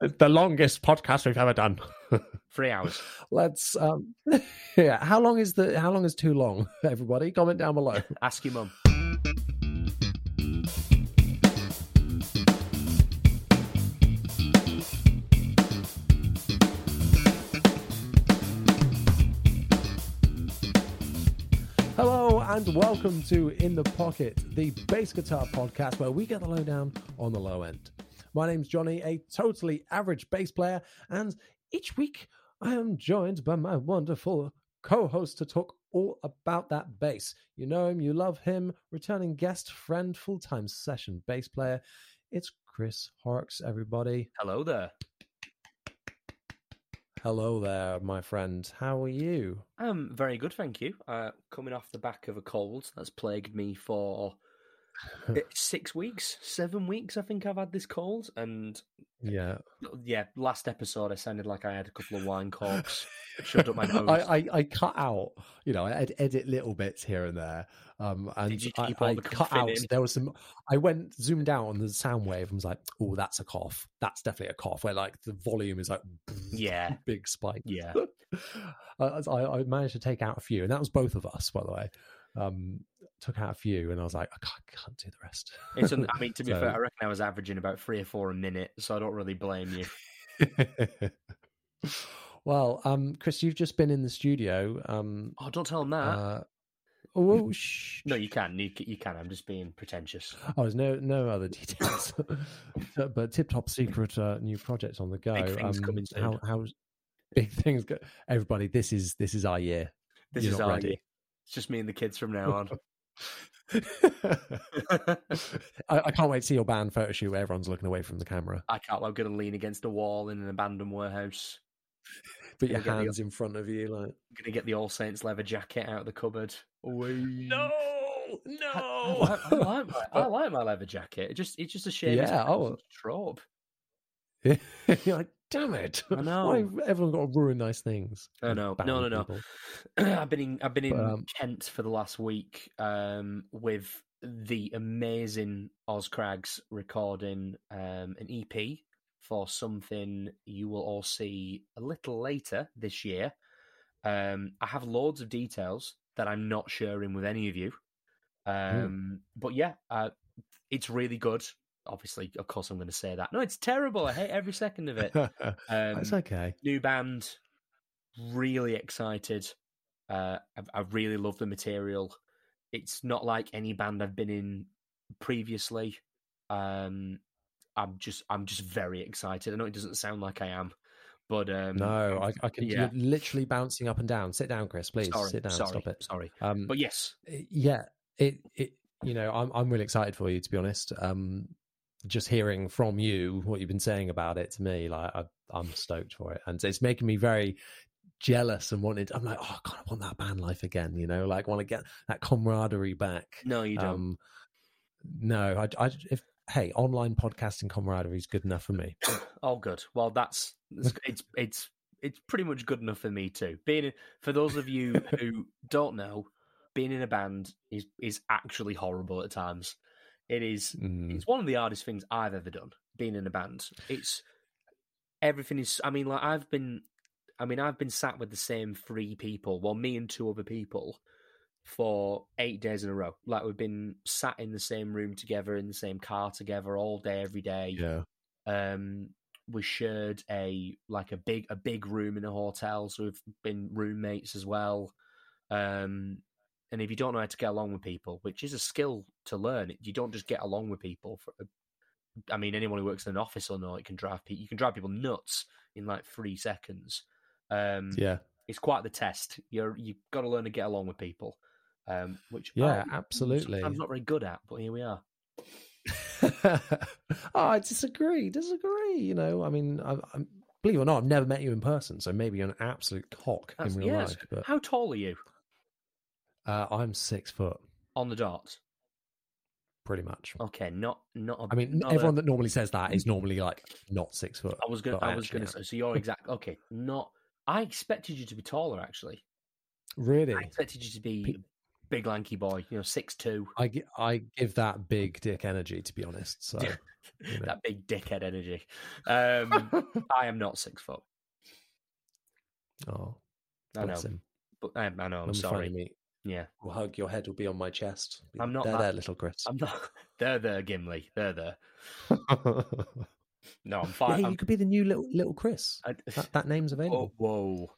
The longest podcast we've ever done. Three hours. Let's um yeah, how long is the how long is too long, everybody? Comment down below. Ask your mum. Hello and welcome to In the Pocket, the bass guitar podcast where we get the lowdown on the low end. My name's Jonny, a totally average bass player, and each week I am joined by my wonderful co-host to talk all about that bass. You know him, you love him, returning guest, friend, full-time session bass player. It's Chris Horrocks, everybody. Hello there. Hello there, my friend. How are you? Um, very good, thank you. Uh, coming off the back of a cold that's plagued me for six weeks, seven weeks. I think I've had this cold, and Yeah. yeah, last episode I sounded like I had a couple of wine corks shoved up my nose. I, I, I cut out, you know, I ed- edit little bits here and there. Um, and I, I cut out. in? There was some. I went zoomed out on the sound wave and was like, "Oh, that's a cough. That's definitely a cough." Where like the volume is like, Yeah. big spike. Yeah. I, I managed to take out a few, and that was both of us, by the way. Um, took out a few, and I was like, I can't, can't do the rest. It's an, I mean, to be So- fair, I reckon I was averaging about three or four a minute, so I don't really blame you. well, um, Chris, you've just been in the studio. Um, Oh, don't tell them that. uh, oh, shh, no, you can. You, you can. I'm just being pretentious. Oh, there's no no other details, So- but tip top secret uh, new projects on the go. Big things coming soon. How how big things go? Everybody, this is this is our year. This You're is our ready. year. It's just me and the kids from now on. I, I can't wait to see your band photo shoot where everyone's looking away from the camera, I can't. I'm going to lean against a wall in an abandoned warehouse. Put your Gonna the- hands in front of you, like I'm going to get the All Saints leather jacket out of the cupboard. no, I, I, I like my, I like my leather jacket. It just it's just a shame. Yeah, oh. a trope. You're like, damn it! I know. Why everyone got to ruin nice things? I know. No, no, no. I've been in I've been in But, um, Kent for the last week um, with the amazing Oz Crags recording um, an EP for something you will all see a little later this year. Um, I have loads of details that I'm not sharing with any of you. Um, But yeah, uh, it's really good. Obviously, of course, I'm going to say that. No, it's terrible. I hate every second of it. Um, That's okay. new band really excited uh I, I really love the material it's not like any band i've been in previously um i'm just i'm just very excited i know it doesn't sound like i am but um No, I, I can. yeah. You're literally bouncing up and down. Sit down, Chris. Please sorry sit down. sorry Stop it. sorry Um, but yes yeah, it it you know I'm I'm really excited for you to be honest. Um, just hearing from you what you've been saying about it to me, like I, I'm stoked for it, and it's making me very jealous and wanted. I'm like, oh God, I want that band life again. You know, like want to get that camaraderie back. no you don't Um, no, I, I if hey, online podcasting camaraderie is good enough for me. oh good well that's it's it's it's it's pretty much good enough for me too being for those of you who don't know being in a band is is actually horrible at times it is Mm, it's one of the hardest things I've ever done. Being in a band, it's everything is. I mean, like I've been, I mean, I've been sat with the same three people, well, me and two other people, for eight days in a row. Like we've been sat in the same room together, in the same car together, all day, every day. yeah, Um, we shared a like a big a big room in a hotel, so we've been roommates as well. Um, and if you don't know how to get along with people, which is a skill to learn, you don't just get along with people. For, I mean, anyone who works in an office will know it can drive people. You can drive people nuts in like three seconds. Um, yeah, it's quite the test. You're you've got to learn to get along with people, um, which Yeah, I'm absolutely. Sometimes not very good at, but here we are. oh, I disagree. Disagree. You know, I mean, I, I'm, believe it or not, I've never met you in person, so maybe you're an absolute cock That's- in real yes. life. But How tall are you uh, I'm six foot, on the dot? pretty much. Okay, not not. A, I mean, not a- everyone that normally says that is normally like not six foot. I was gonna. I was gonna say. So you're exact. Okay, not. I expected you to be taller. Actually, Really, I expected you to be Pe- big lanky boy. You know, six two. I, I give that big dick energy, to be honest. So, you know. that big dickhead energy. Um, I am not six foot. oh, I know, him. but um, I know. I'm we sorry. Yeah, we'll hug. Your head will be on my chest. I'm not there, that- there, little Chris. I'm not. They're there, Gimli. They're there. No, I'm fine. you I'm, could be the new little little Chris. I, That, that name's oh, available. whoa.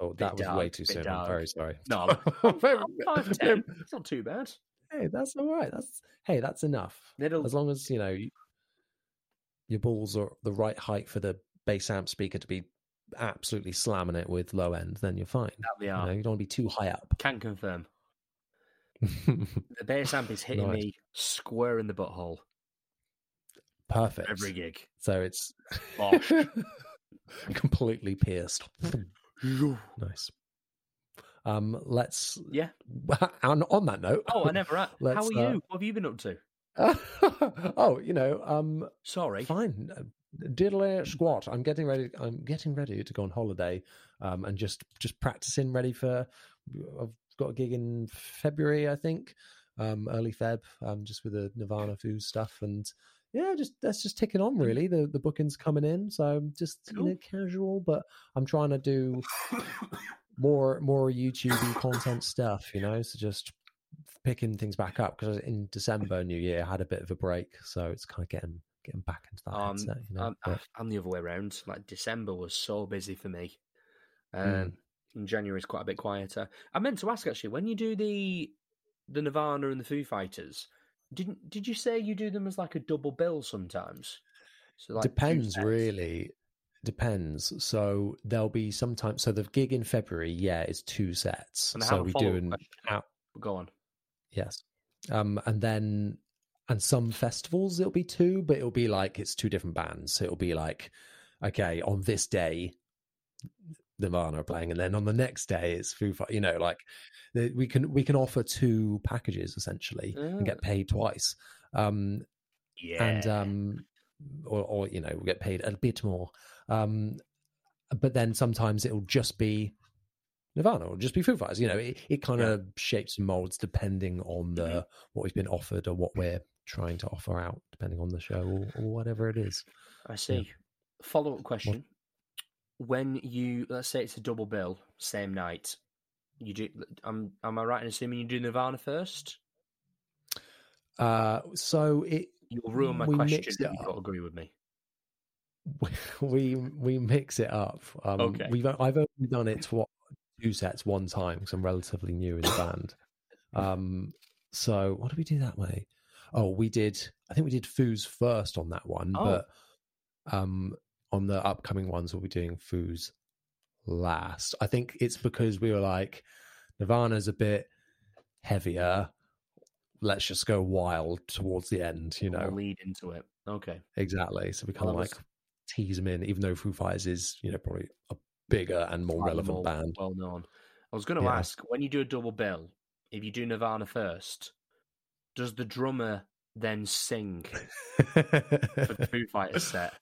Oh, that was way too bit soon. dark. I'm very sorry. No, I'm, I'm, I'm five ten. It's not too bad. Hey, that's all right. That's hey, that's enough. Little. As long as you know you, your balls are the right height for the bass amp speaker to be absolutely slamming it with low end, then you're fine. That they You, know, you don't want to be too high up. Can confirm. The bass amp is hitting Nice. me square in the butthole Perfect. every gig. So it's completely pierced. nice. Um, let's. Yeah. On, on that note. Oh, I never. Had. How are you? uh, What have you been up to? oh, you know, um, Sorry. fine. Diddly squat. I'm getting ready. I'm getting ready to go on holiday, um, and just just practicing ready for. I've got a gig in February, I think, um, early Feb, um, just with the Nirvana Foo stuff, and yeah, just that's just ticking on. Really, the the bookings coming in, so I'm just you know casual, but I'm trying to do more more YouTube content stuff, you know. So just picking things back up because in December, New Year, I had a bit of a break, so it's kind of getting getting back into that Um, headset, you know. I'm, but- I'm the other way around. Like December was so busy for me. Um, Mm. and January is quite a bit quieter. I meant to ask actually, when you do the the Nirvana and the Foo Fighters, didn't did you say you do them as like a double bill sometimes? So like depends really depends so there'll be sometimes so the gig in february yeah is two sets And so we do an out Go on. yes um and then and some festivals it'll be two but it'll be like it's two different bands so it'll be like okay on this day nirvana are playing and then on the next day it's Foo Fighters. you know like we can we can offer two packages essentially and get paid twice um Yeah. and um or, or you know we get paid a bit more um but then sometimes it'll just be nirvana or just be foo fighters you know it, it kind of shapes and molds depending on the Mm-hmm. what we've been offered or what we're trying to offer out depending on the show or, or whatever it is I see. Follow up question: When you let's say it's a double bill, same night, you do. Am am I right in assuming you do Nirvana first? uh so it You'll ruin my question if you don't agree with me. we we mix it up um Okay. we've i've only done it tw- two sets one time because i'm relatively new in the band um so what do we do that way oh we did i think we did foos first on that one Oh. but um on the upcoming ones we'll be doing foos last i think it's because we were like nirvana's a bit heavier let's just go wild towards the end you know I'll lead into it. Okay. Exactly. So we kind Well, of like was- tease them in, even though Foo Fighters is, you know, probably a bigger and more relevant more band. Well known. I was going to Yeah. ask when you do a double bill, if you do Nirvana first, does the drummer then sing for the Foo Fighters set?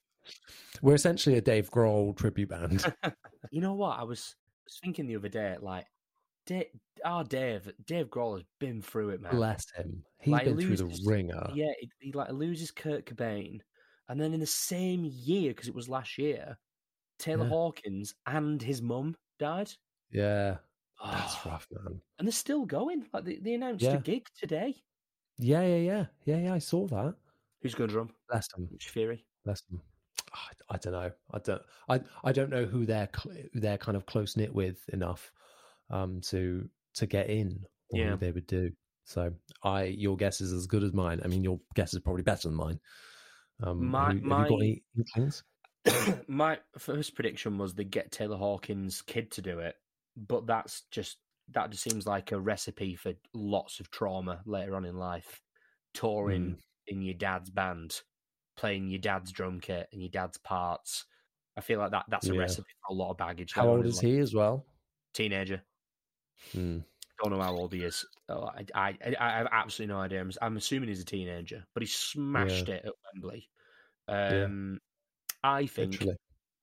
We're essentially a Dave Grohl tribute band. You know what? I was, thinking the other day, like, Dave, our Dave, Dave Grohl has been through it, man. Bless him. He's Like, been through the ringer. Yeah, he, he like loses Kurt Cobain, and then in the same year, because it was last year, Taylor Yeah. Hawkins and his mum died. Yeah. That's Oh, rough, man. And they're still going. Like they, they announced Yeah. a gig today. Yeah, yeah, yeah. Yeah, yeah. I saw that. Who's going to drum? Which Fury? Bless him. I, I don't know. I don't. I I don't know who they're cl- they're kind of close knit with enough um to to get in or Yeah. they would do. So I your guess is as good as mine. I mean, your guess is probably better than mine. Um, My- have my- you got any inklings? My first prediction was they get Taylor Hawkins' kid to do it, but that's just that just seems like a recipe for lots of trauma later on in life. Touring in your dad's band, playing your dad's drum kit and your dad's parts. I feel like that that's a Yeah. recipe for a lot of baggage. How old is he as well? Teenager. Hmm. Don't know how old he is. Oh, I, I, I have absolutely no idea. I'm, I'm assuming he's a teenager, but he smashed it at Wembley. Um, I think Literally.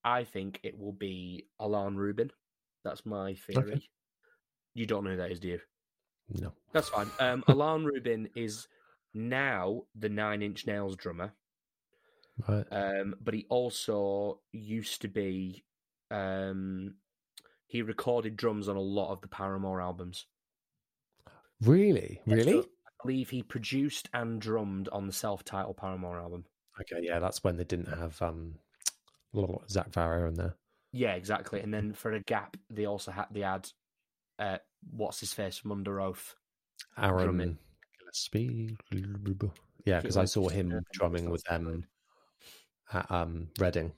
I think it will be Ilan Rubin. That's my theory. You don't know who that is, do you? No. That's fine. Um, Ilan Rubin is now the Nine Inch Nails drummer, Right. um, but he also used to be. Um, he recorded drums on a lot of the Paramore albums. Really? Really? so I believe he produced and drummed on the self-titled Paramore album. Okay, yeah, that's when they didn't have um Zac Farro in there. Yeah, exactly. And then for a gap, they also had they had uh, what's his face from Under Oath. Aaron Drumming. Gillespie. Yeah, because I saw him drumming with them at um Reading.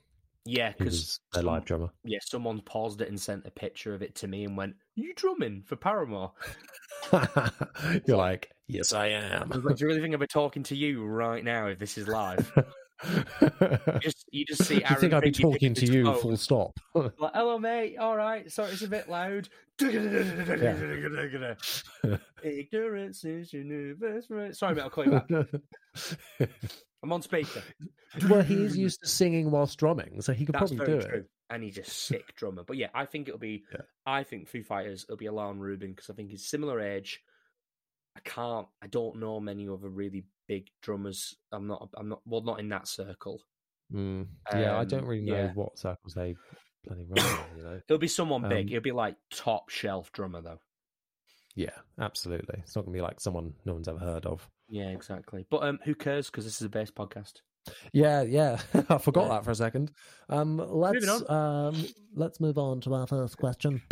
Yeah, because their live drummer. yeah, someone paused it and sent a picture of it to me and went, "You drumming for Paramore?" You're like, yes, I I am. was like, Do you really think I'd be talking to you right now if this is live? You just you just see you think I'd be talking to you full stop? Like, hello, mate. All right. Sorry, it's a bit loud. Ignorance is your new best friend. Sorry, mate. I'll call you back. I'm on speaker. well, he's used to singing whilst drumming, so he could That's probably do true. it. And he's a sick drummer. But yeah, I think it'll be. Yeah. I think Foo Fighters. It'll be Ilan Rubin because I think he's similar age. I can't. I don't know many other really big drummers. I'm not. I'm not. Well, not in that circle. Mm. Yeah, I don't Um, really know yeah. what circles they bloody run you know. It'll be someone big. Um, It'll be like top shelf drummer though. Yeah, absolutely. It's not going to be like someone no one's ever heard of. Yeah, exactly. But um, who cares? Because this is a bass podcast. Yeah, yeah. I forgot Yeah. that for a second. Um, let's um, let's move on to our first question.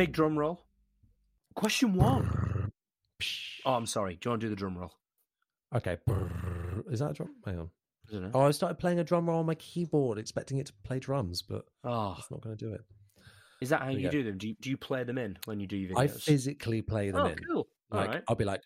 Big drum roll. Question one. Oh, I'm sorry. Do you want to do the drum roll? Okay, is that a drum? Hang on. Isn't? Oh, I started playing a drum roll on my keyboard, expecting it to play drums, but Oh, it's not going to do it. is that how you go. do them? Do you, do you play them in when you do your videos? I physically play them oh, in. cool. All Like right. I'll be like,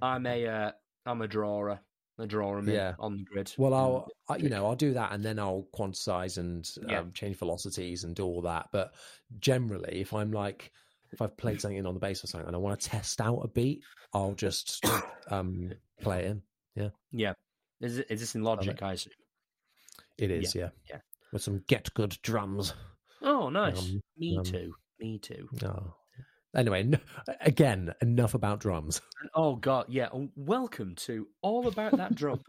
I'm a uh, I'm a drawer. A drawer in Yeah. on the grid. well. I'll I, you know I'll do that, and then I'll quantize and Yeah. um, change velocities and do all that. But generally, if I'm like if I've played something on the bass or something and I want to test out a beat, I'll just um, play it in. Yeah. Is, it, is this in Logic, I assume? It is, yeah, yeah. with some GetGood Drums. Oh, nice. Um, Me um, too. Me too. Oh. Anyway, n- again, enough about drums. Oh, God. Yeah. Welcome to All About That Drum.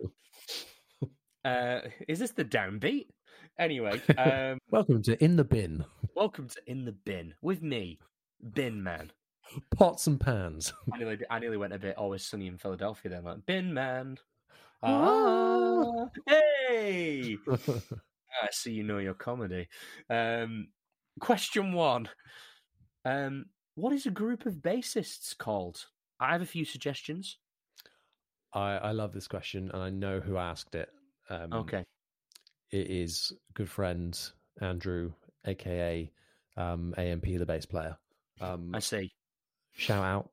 uh, is this the downbeat? Anyway, um, Welcome to In the Bin, welcome to In the Bin with me, Bin Man. pots and pans. I nearly, I nearly went a bit always sunny in Philadelphia then, like Bin Man. Ah. Ah, hey! I see you know your comedy. Um, question one. Um, what is a group of bassists called? I have a few suggestions. I, I love this question, and I know who asked it. Um, Okay. it is good friend Andrew, aka um, AMP, the bass player. Um, I see. shout out,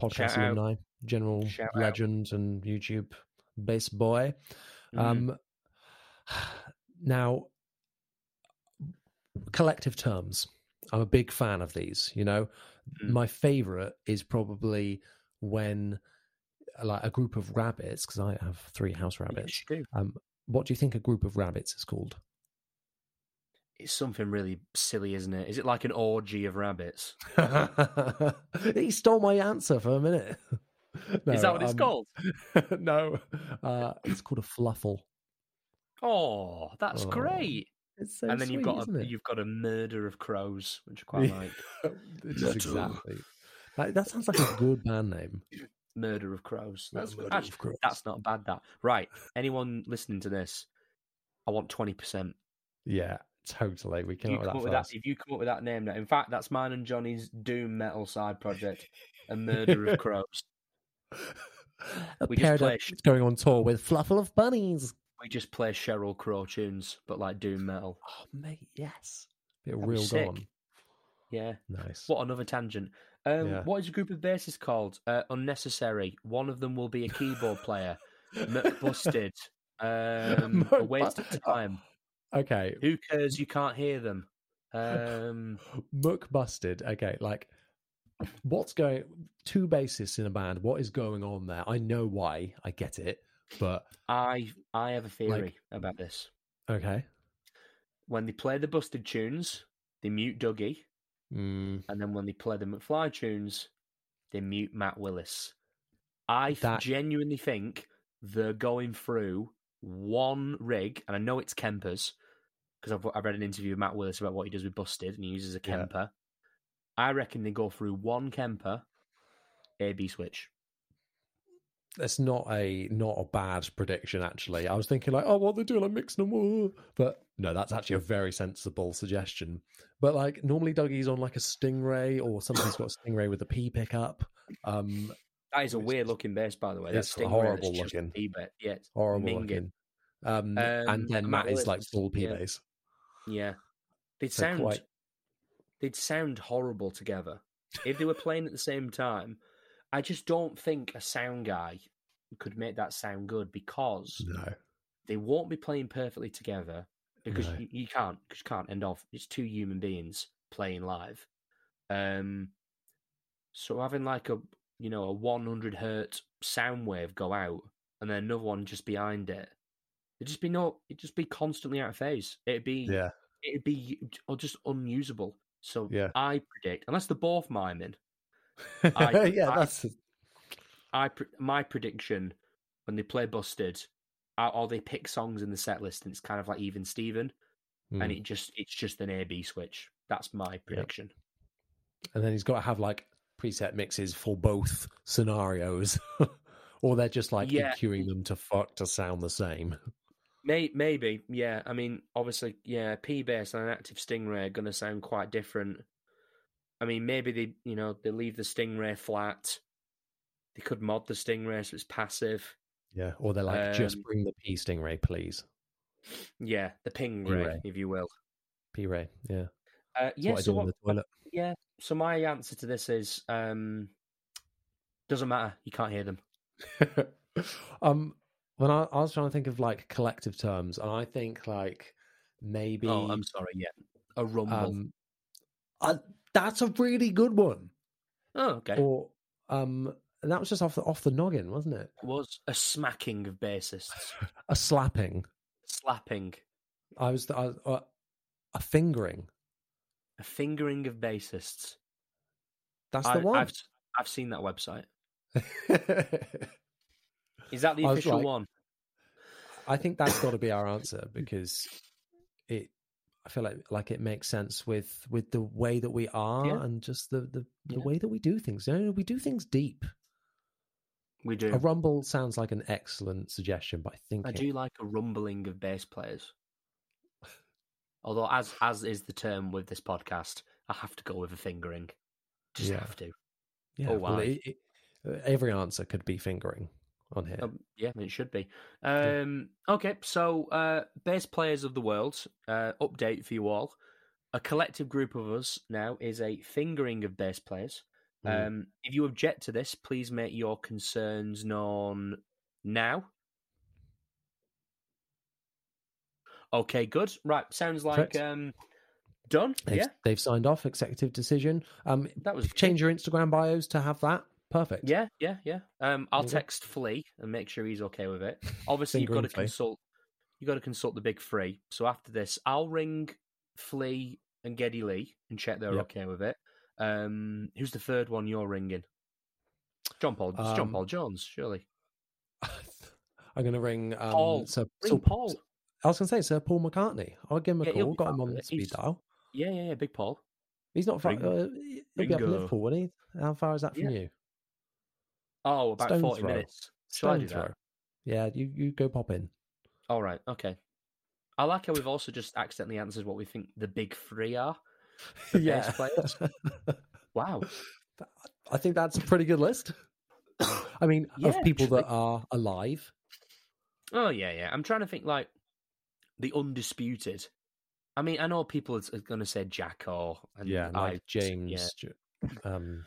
podcast Shout out. alumni, general Shout out. legend, and YouTube bass boy. Mhm. Um, now, collective terms. I'm a big fan of these. You know, Mm. my favorite is probably when like a group of rabbits because I have three house rabbits. Yes. Um, what do you think a group of rabbits is called? It's something really silly, isn't it? Is it like an orgy of rabbits? he stole my answer for a minute. is that what it's um, called? no, uh, it's called a fluffle. Oh, that's Oh, great. It's so and then you've got a, it? you've got a murder of crows, which I quite Yeah. like. Exactly. Like, that sounds like a good band name. Murder of crows. That's Murder actually, of Crows. that's not bad. That right. Anyone listening to this, I want twenty percent. Yeah, totally. We If came up with that with that, if you come up with that name, now, in fact, that's mine and Jonny's doom metal side project, a murder of crows. A we just play of going on tour with Fluffle of Bunnies. We just play Sheryl Crow tunes, but like doom metal. Oh, mate, yes. Bit That'd be real gone. Yeah. Nice. What another tangent. Um, Yeah. What is a group of bassists called? Uh, unnecessary. One of them will be a keyboard player. McBusted. Um, a waste of time. Okay, Who cares? You can't hear them. Um, Muck busted. Okay, like what's going? Two bassists in a band. What is going on there? I know why. I get it, but I I have a theory Like- about this. okay. When they play the Busted tunes, they mute Dougie, Mm, and then when they play the McFly tunes, they mute Matt Willis. I That- genuinely think they're going through one rig, and I know it's Kemper's because I've, I've read an interview with Matt Willis about what he does with Busted, and he uses a Yeah. Kemper. I reckon they go through one Kemper, A B switch. That's not a not a bad prediction. Actually, I was thinking like, oh, what they're doing, like mixing them, all. but no, that's actually a very sensible suggestion. But like normally, Dougie's on like a Stingray or something's got a Stingray with a P pickup. Um, That is a weird looking bass, by the way. That's horrible looking. Yeah, it's horrible minging. looking. Um, Um, and then Matt Matt is like full P yeah. bass. Yeah, they'd So sound quite- they'd sound horrible together if they were playing at the same time. I just don't think a sound guy could make that sound good because No, they won't be playing perfectly together because No. you, you can't because you can't end off. It's two human beings playing live. Um, so having like a you know a 100 hertz sound wave go out and then another one just behind it, it'd just be no, it'd just be constantly out of phase. It'd be yeah, it'd be or just unusable. So Yeah. I predict, unless they're both miming, I- yeah. I- that's I my prediction when they play Busted, or they pick songs in the set list and it's kind of like even Steven, and Mm. it just it's just an A B switch. That's my prediction. and then he's got to have like preset mixes for both scenarios, or they're just like Yeah. EQing them to fuck to sound the same. May- maybe, yeah. I mean, obviously, yeah. P bass and an active Stingray are going to sound quite different. I mean, maybe they, you know, they leave the Stingray flat. They could mod the Stingray so it's passive. Yeah, or they're like, just Um, bring the P Stingray, please. Yeah, the ping ray, ray. if you will. P Ray, yeah. Uh, yeah, so what, yeah. So my answer to this is um, doesn't matter. You can't hear them. um, when I, I was trying to think of like collective terms, and I think like maybe Oh, I'm sorry. Yeah, a rumble. um, uh, that's a really good one. oh, okay. Or um, and that was just off the off the noggin, wasn't it? Was a smacking of bassists, A slapping. slapping, I was, I was uh, a fingering. a fingering of bassists. That's I, the one. I've I've seen that website. Is that the official like- one? I think that's got to be our answer because it. I feel like like it makes sense with with the way that we are Yeah. and just the the, the Yeah. way that we do things. You know, we do things deep. We do. A rumble sounds like an excellent suggestion, but I think I it- do like a rumbling of bass players. Although, as as is the term with this podcast, I have to go with a fingering. Just Yeah. have to. Yeah, Oh, well, it- it- every answer could be fingering on here. Um, yeah, it should be. Um, okay, so uh, bass players of the world, uh, update for you all. A collective group of us now is a fingering of bass players. Mm. Um, if you object to this, please make your concerns known now. Okay, good. Right, sounds like um, done. they've, yeah, they've signed off executive decision. Um, that was change your Instagram bios to have that. Perfect. Yeah, yeah, yeah. Um, I'll text Flea and make sure he's okay with it. Obviously, you've got to Flea. consult. You got to consult the big three. So after this, I'll ring Flea and Geddy Lee and check they're Yep. okay with it. Um, who's the third one you're ringing? John Paul. It's John Um, Paul Jones, surely. I'm going to ring um, Paul. Sir, Ring Sir- Paul. I was going to say Sir Paul McCartney. I'll give him a Yeah, call. Got him on with the it. speed dial. Yeah, yeah, yeah. Big Paul. He's not far. Uh, he'll be up in Liverpool, won't he? How far is that from Yeah. you? Oh, about Stone forty throw. minutes. Shall I Stone do that? throw. Yeah, you, you go pop in. All right. Okay. I like how we've also just accidentally answered what we think the big three are. for bass players. Wow. I think that's a pretty good list. I mean, Yeah, of people that are alive. Oh yeah, yeah. I'm trying to think like the undisputed. I mean, I know people are going to say Jaco and Yeah, I, like James, yeah, um,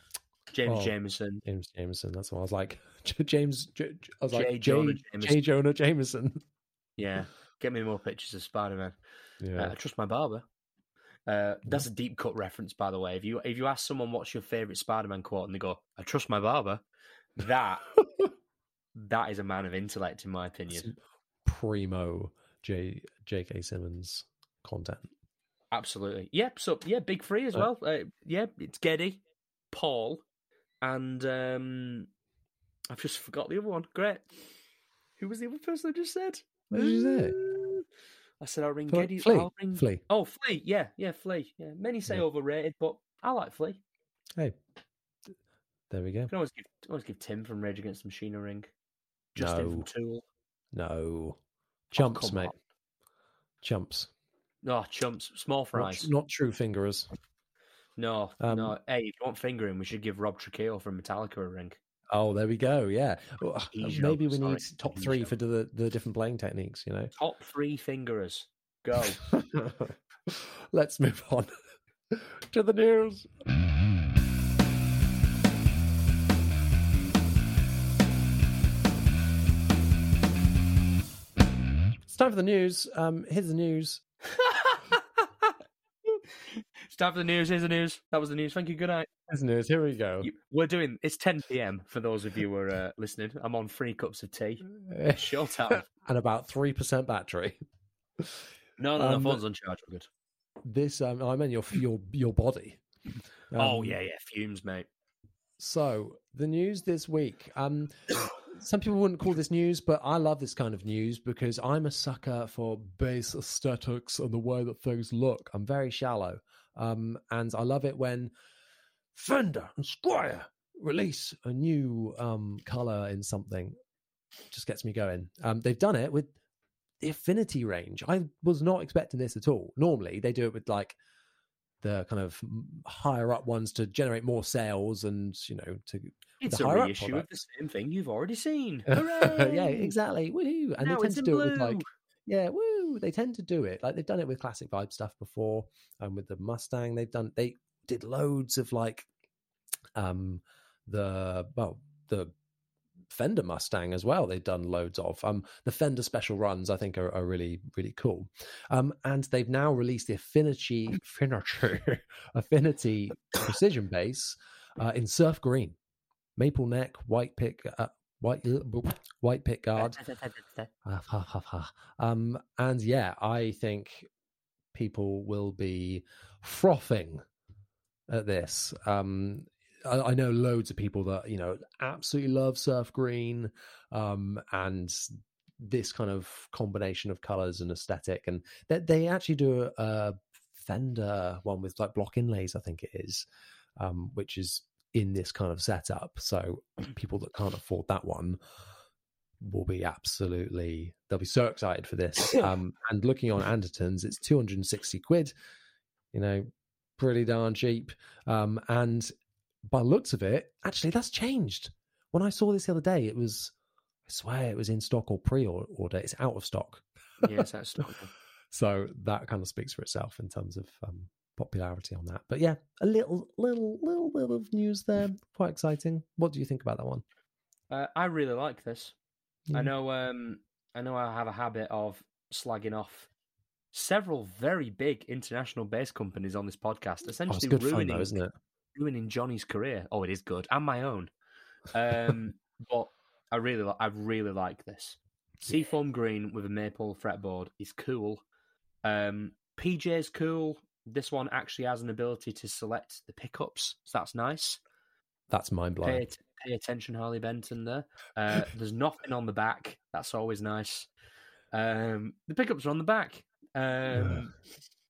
James oh, Jameson. James Jameson. That's what I was like. James. J- J- I was J. like Jonah J. Jameson. J. Jonah Jameson. Yeah, get me more pictures of Spider Man. Yeah. Uh, I trust my barber. Uh, that's a deep cut reference, by the way. If you if you ask someone what's your favorite Spider Man quote and they go, "I trust my barber," that that is a man of intellect, in my opinion. Primo J. J.K. Simmons content. Absolutely. Yep. So yeah, big three as Uh, well. Uh, yeah, it's Geddy, Paul, and um, I've just forgot the other one. Great. Who was the other person I just said? What did you say? Uh, I said I'll ring Flea- Geddy. Flea, I'll ring... Flea. Oh, Flea. Yeah, yeah, Flea. Yeah. Many say Yeah. overrated, but I like Flea. Hey, there we go. You can always give always give Tim from Rage Against the Machine a ring. Justin No. from Tool. No, Oh, chumps, come mate. on. Chumps. No, chumps, small Not, fries. not true fingerers. No, Um, no. Hey, if you want fingering, we should give Rob Trujillo from Metallica a ring. Oh, there we go. Yeah. Well, Maybe we need sorry, top three for the the different playing techniques. You know. Top three fingerers. Go. Let's move on to the news. It's time for the news. Um, here's the news. It's time for the news. Here's the news. That was the news. Thank you. Good night. Here's the news. Here we go. You- We're doing. It's 10 p.m. for those of you who are uh, listening. I'm on three cups of tea. Showtime. and about three percent battery. No, no, no. Um, phone's on charge. We're good. This, um, I mean, your your your body. oh Um, yeah, yeah. Fumes, mate. So the news this week. Um, some people wouldn't call this news, but I love this kind of news because I'm a sucker for bass aesthetics and the way that things look. I'm very shallow, um, and I love it when Fender and Squier release a new um, color in something. Just gets me going. Um, they've done it with the Affinity range. I was not expecting this at all. Normally, they do it with like the kind of higher up ones to generate more sales and you know to It's the a reissue of the same thing you've already seen. Hooray! yeah, exactly. Woo! And Now they tend to do it with like yeah, woo! They tend to do it like they've done it with classic vibe stuff before, and with the Mustang they've done they did loads of like um the well the Fender Mustang as well. They've done loads of um the Fender special runs. I think are, are really really cool. Um, and they've now released the Affinity Affinity Affinity Precision Bass uh, in surf green, maple neck, white pick, uh, white white pick guard. Ah. Um, and yeah, I think people will be frothing at this. Um, I, I know loads of people that you know absolutely love surf green, um, and this kind of combination of colors and aesthetic, and they, they actually do a, a Fender one with like block inlays, I think it is, um, which is in this kind of setup. So people that can't afford that one will be absolutely they'll be so excited for this. Um, and looking on Andertons, it's 260 quid, you know, pretty darn cheap. Um, and by looks of it, actually that's changed. When I saw this the other day, it was I swear it was in stock or pre-order. It's out of stock. yes, that's not. So that kind of speaks for itself in terms of um, popularity on that. But yeah, a little, little, little bit of news there. Quite exciting. What do you think about that one? Uh, I really like this. Yeah. I know. Um, I know. I have a habit of slagging off several very big international bass companies on this podcast, Oh, essentially good fun ruining though, isn't it? ruining Jonny's career. Oh, it is good, and my own. Um, but I really, li- I really like this. Seafoam green with a maple fretboard is cool. Um, PJ's cool. This one actually has an ability to select the pickups, so that's nice. That's mind blowing. Pay, pay attention, Harley Benton. There, uh, there's nothing on the back. That's always nice. Um, the pickups are on the back. Um,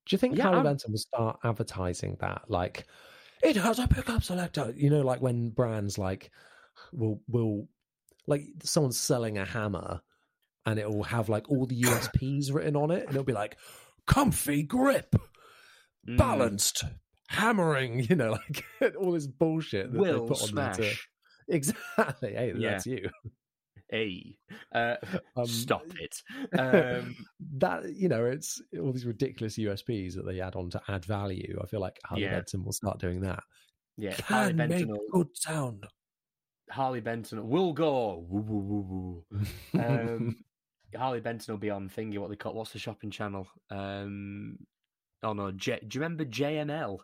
Do you think Yeah, Harley I'm- Benton will start advertising that like it has a pickup selector? You know, like when brands like will will like someone's selling a hammer and it will have like all the USPs written on it, and it'll be like comfy grip, mm, balanced hammering. You know, like all this bullshit that they will put on to- smash. Exactly. Hey, Yeah. that's you. hey, uh, Um, stop it. Um, that you know, it's all these ridiculous USPs that they add on to add value. I feel like Harley Yeah. Benson will start doing that. yeah, Harley Can make Benton, will, good sound. Harley Benton will go. Woo, woo, woo, woo. Um, Harley Benton will be on thingy. What they call what's the shopping channel? Um, oh no, J, do you remember JML?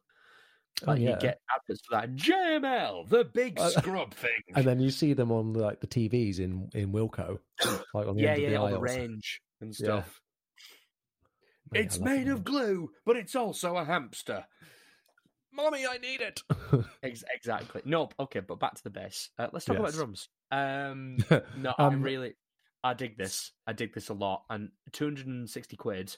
Oh, yeah. you get adverts for that JML, the big Uh, scrub thing. and then you see them on like the TVs in in Wilko, like on the yeah, end yeah, of the on the range and Yeah. stuff. Mate, It's made of glue, but it's also a hamster. Mommy, I need it. Ex- exactly. Nope. Okay, but back to the bass. Uh, let's talk about Yes. drums. Um, no, I Um, really, I dig this. I dig this a lot. And 260 quid,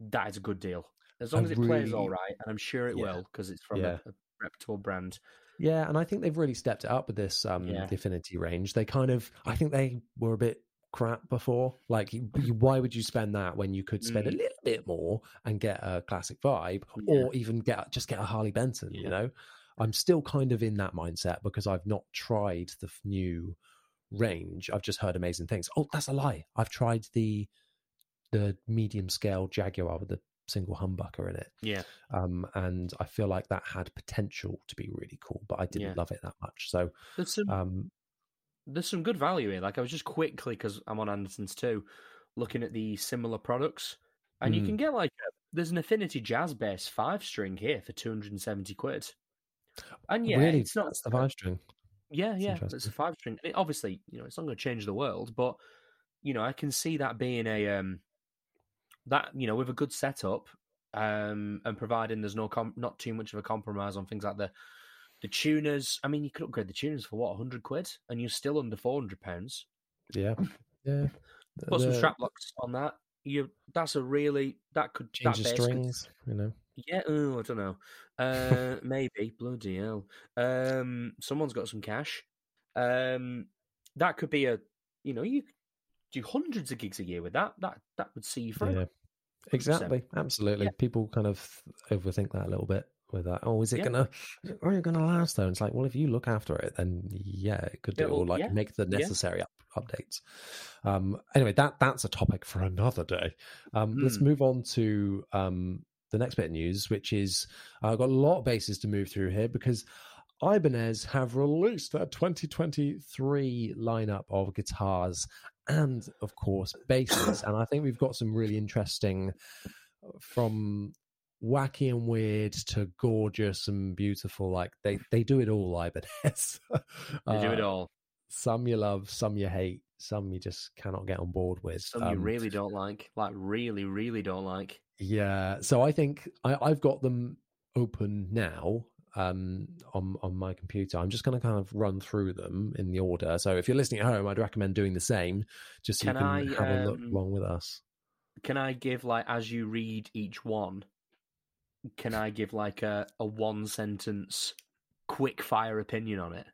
that is a good deal. As long as it plays all right, and I'm sure it Yeah. will because it's from Yeah. a, a reputable brand. Yeah, and I think they've really stepped it up with this um Yeah. the Affinity range. They kind of I think they were a bit crap before. Like you, you- why would you spend that when you could spend a Mm. little bit more and get a classic vibe Yeah. or even get just get a Harley Benton, you know? I'm still kind of in that mindset because I've not tried the new range. I've just heard amazing things. Oh, that's a lie. I've tried the the medium scale Jaguar with the single humbucker in it. Yeah. Um, and I feel like that had potential to be really cool, but I didn't Yeah. love it that much. So, There's some um, there's some good value here. Like I was just quickly because I'm on Anderton's too, looking at the similar products, and you Mm. can get like a, there's an Affinity Jazz Bass five string here for 270 quid. And yeah, really, it's not that's the five string. Yeah, yeah, it's a five string. It, obviously, you know, it's not going to change the world, but you know, I can see that being a um that you know with a good setup, um, and providing there's no com- not too much of a compromise on things like the the tuners. I mean, you could upgrade the tuners for what hundred quid, and you're still under four hundred pounds. Yeah, yeah. Put some strap locks on that. You that's a really that could change that the bass could- strings. You know, yeah, oh, I don't know. Uh, maybe bloody hell. Um, someone's got some cash. Um, that could be a, you know, you do hundreds of gigs a year with that. That that would see you through. yeah, exactly, absolutely. Yeah. People kind of overthink that a little bit with that. Oh, is it Yeah. gonna? Are you gonna last though? And it's like, well, if you look after it, then yeah, it could do. Yeah, or like yeah, make the necessary up, updates. Um, anyway, that that's a topic for another day. Um, let's Hmm. move on to um the next bit of news, which is uh, I've got a lot of basses to move through here because Ibanez have released their 2023 lineup of guitars and, of course, basses. and I think we've got some really interesting from wacky and weird to gorgeous and beautiful. Like they, they do it all, Ibanez. They do it Uh, all. Some you love, some you hate, some you just cannot get on board with. Some you Um, really don't like, like really, really don't like. yeah, so I think I, I've got them open now um, on on my computer. I'm just going to kind of run through them in the order. So if you're listening at home, I'd recommend doing the same, just so Can you can I, have a look um, along with us. Can I give like as you read each one? Can I give like a a one sentence quick fire opinion on it?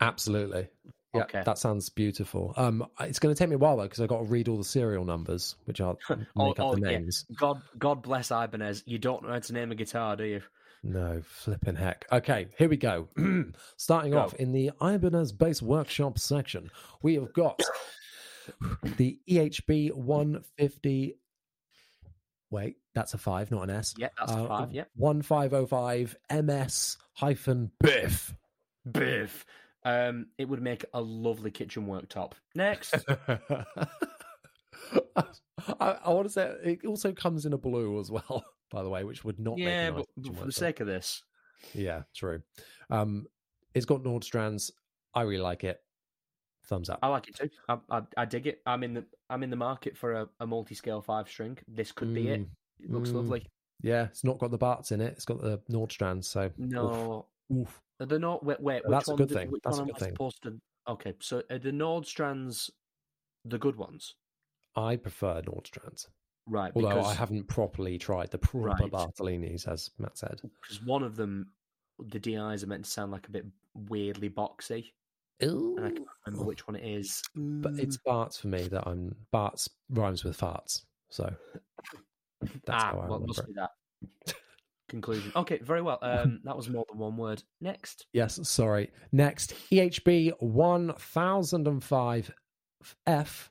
Absolutely. Yeah, Okay. that sounds beautiful. Um, it's going to take me a while though because I've got to read all the serial numbers, which I'll make Oh, up oh, the yeah. names. God, God bless Ibanez. You don't know how to name a guitar, do you? No, flipping heck. Okay, here we go. Starting Go. off in the Ibanez Bass Workshop section, we have got the EHB 150. Wait, that's a five, not an S. Yeah, that's a Uh, five. Yeah, 1505 MS hyphen Biff. Biff. Um, it would make a lovely kitchen worktop. Next, I, I want to say it also comes in a blue as well, by the way, which would not yeah, but, but for the sake of this, Yeah, true. Um, it's got Nordstrands. I really like it. Thumbs up. I like it too. I, I, I dig it. I'm in the I'm in the market for a, a multi-scale five string. This could be it. Mm, It looks mm. lovely. Yeah, it's not got the Barts in it. It's got the Nordstrands. So No, oof, oof. Are the Nord. Wait, wait. That's a good do- thing. That's a good thing. to? Okay, so are the Nordstrands the good ones? I prefer Nordstrands. Right, Although because I haven't properly tried the proper Right. Bartolinis, as Matt said. because one of them, the DIs are meant to sound like a bit weirdly boxy, Ooh. and I can't remember which one it is. But Mm. it's Barts for me that I'm. Barts rhymes with farts. So that's ah, how I well, remember must it. be that. Conclusion. Okay, very well. Um, that was more than one word. Next, Yes, sorry. Next, EHB 1005 F.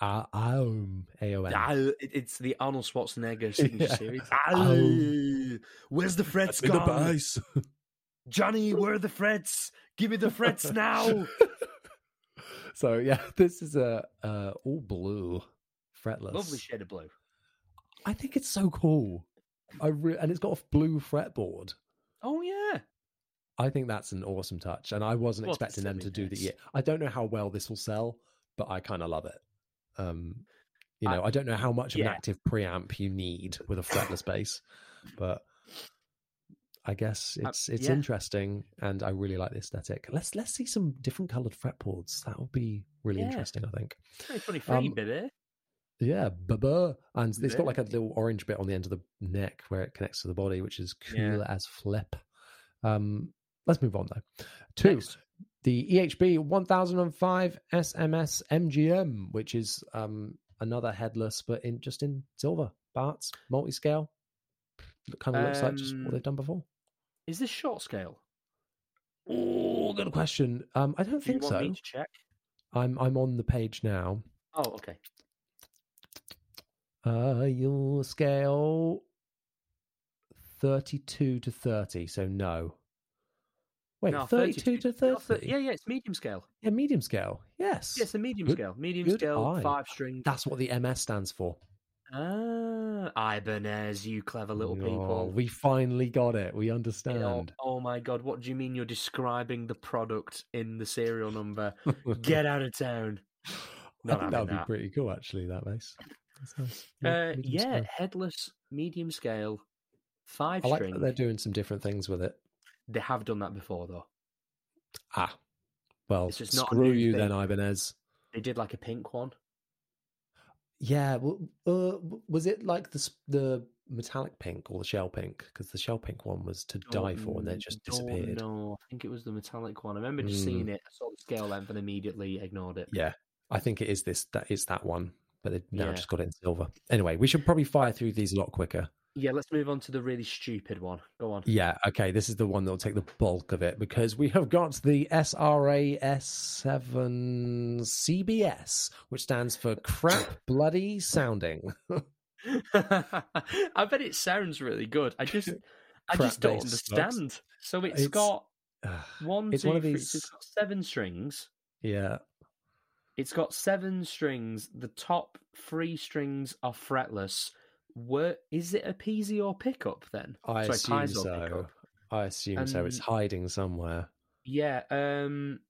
Uh, Aum. A-O-M. It's the Arnold Schwarzenegger signature Yeah. series. Ow. Where's the frets In the gone? Jonny, where are the frets? Give me the frets now. so yeah, this is a uh, all blue, fretless. Lovely shade of blue. I think it's so cool. I re- and it's got a blue fretboard. Oh yeah. I think that's an awesome touch, and I wasn't a expecting them to do the. I don't know how well this will sell, but I kind of love it. Um, you know, I, don't know how much of an active preamp you need with a fretless bass, but I guess Uh, it's it's yeah. interesting, and I really like the aesthetic. Let's let's see some different coloured fretboards. That would be really Yeah. interesting. I think. 2023, Um, baby. Yeah, baba. And it's got like a little orange bit on the end of the neck where it connects to the body, which is cool Yeah. as flip. Um, let's move on though. Two, Next. The EHB 1005 SMS MGM, which is um, another headless, but in just in silver parts, multi scale. Kind of looks like just what Um, they've done before. Is this short scale? Oh, good question. Um, I don't Do think so. check? I'm I'm on the page now. Oh, okay. Uh, you'll scale 32 to 30, so no. Wait, No, 32 to no, 30? Yeah, yeah, it's medium scale. Yeah, medium scale. Yes. It's a medium Good- scale. Medium scale, eye. five string. That's what the MS stands for. Ah, Ibanez, you clever little people. we finally got it. We understand. oh my god, what do you mean you're describing the product in the serial number? Get out of town. That would be pretty cool, actually, that bass. Nice. Yeah, Uh, yeah, scale. headless, medium scale, five I like string. that they're doing some different things with it. They have done that before, though. Ah. Well, It's just not screw you thing. then, Ibanez. They did like a pink one. Yeah, well, uh, was it like the the metallic pink or the shell pink? Because the shell pink one was to die for, and then it just disappeared. No, I think it was the metallic one. I remember just Mm. seeing it, I saw the scale length, and immediately ignored it. Yeah, I think it is this. That is that one, but they've now Yeah. just got it in silver. Anyway, we should probably fire through these a lot quicker. Yeah, let's move on to the really stupid one. Go on. Yeah, okay, this is the one that will take the bulk of it because we have got the SRA S7 CBS, which stands for crap bloody sounding. I bet it sounds really good. I just, I just don't bass sucks. understand. So it's It's- got one, It's two, one of three- these- so it's got seven strings. yeah, It's got seven strings. The top three strings are fretless. Where is it a or pickup then? I Sorry, assume so. I assume so. It's hiding somewhere. Yeah. Um,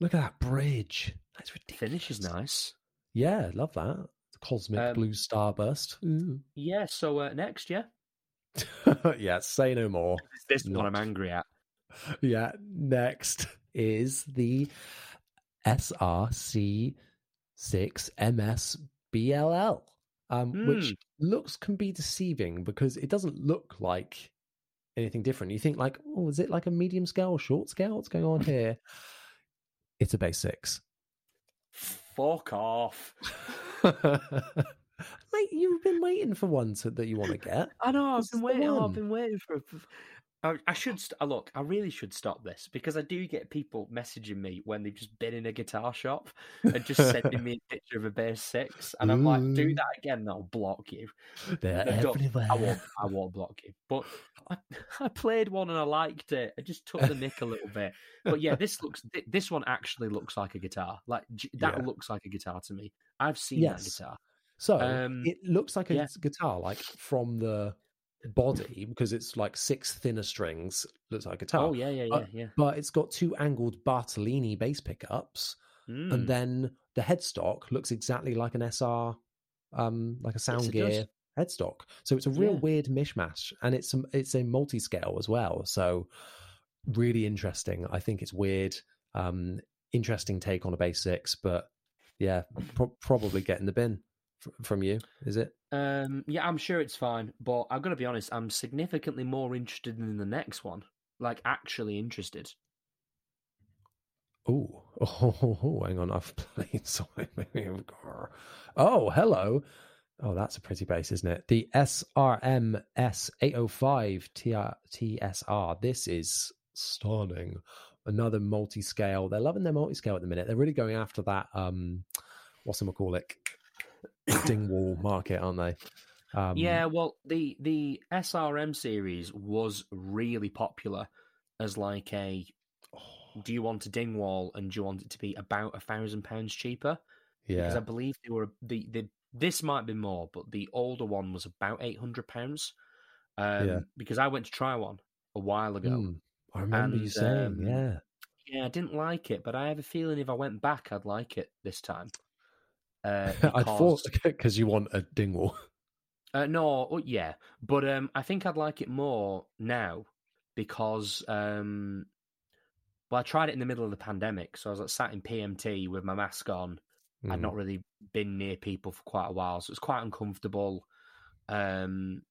Look at that bridge. That's ridiculous. finish is nice. Yeah, love that. The cosmic Um, blue starburst. Ooh. Yeah. So uh, next, yeah, yeah, say no more. this is what I'm angry at. Yeah, next is the SRC6MS um, which Hmm. Looks can be deceiving because it doesn't look like anything different. You think like, oh, is it like a medium scale or short scale? What's going on here? It's a bass six. Fuck off. Mate, you've been waiting for one to, that you want to get. I know. I've been waiting. oh. I've been waiting for. I, I should st- uh, look. I really should stop this because I do get people messaging me when they've just been in a guitar shop and just sending me a picture of a bass six, and I'm like, "Do that again, and I'll block you." They're everywhere. I won't. I won't block you. But I, I played one and I liked it. I just took the nick a little bit. But yeah, this looks. This one actually looks like a guitar. Like that Yeah. looks like a guitar to me. I've seen Yes. that guitar. So Um, it looks like a yeah. guitar, like from the body, because it's like six thinner strings. Looks like a guitar. Oh yeah, yeah, yeah, yeah. But it's got two angled Bartolini bass pickups, Mm. and then the headstock looks exactly like an SR, um, like a sound it gear headstock. So it's a real Yeah. weird mishmash, and it's a, it's a multi scale as well. So really interesting. I think it's weird. Um, interesting take on a bass six, but yeah, pro- probably in the bin from you. Is it? Um, yeah, I'm sure it's fine, but I've got to be honest. I'm significantly more interested in the next one. Like, actually interested. Ooh. Oh, oh, oh, hang on. I've played something. Oh, hello. Oh, that's a pretty bass, isn't it? The SRM S805 TR- TSR. This is stunning. another multi-scale. They're loving their multi-scale at the minute. They're really going after that. Um, what's call it? Dingwall market, aren't they? Um, yeah, well, the the SRM series was really popular as like a. Do you want a Dingwall and do you want it to be about a thousand pounds cheaper? Yeah, Because I believe they were the the this might be more, but the older one was about eight hundred pounds. Um, Yeah. Because I went to try one a while ago. Mm, I remember you saying, um, yeah, Yeah, I didn't like it, but I have a feeling if I went back, I'd like it this time. Uh, I thought because- you want a Dingwall. Uh, no, oh, yeah, but um, I think I'd like it more now because um, well, I tried it in the middle of the pandemic, so I was like, sat in PMT with my mask on. I'd Mm. not really been near people for quite a while, so it was quite uncomfortable. Um,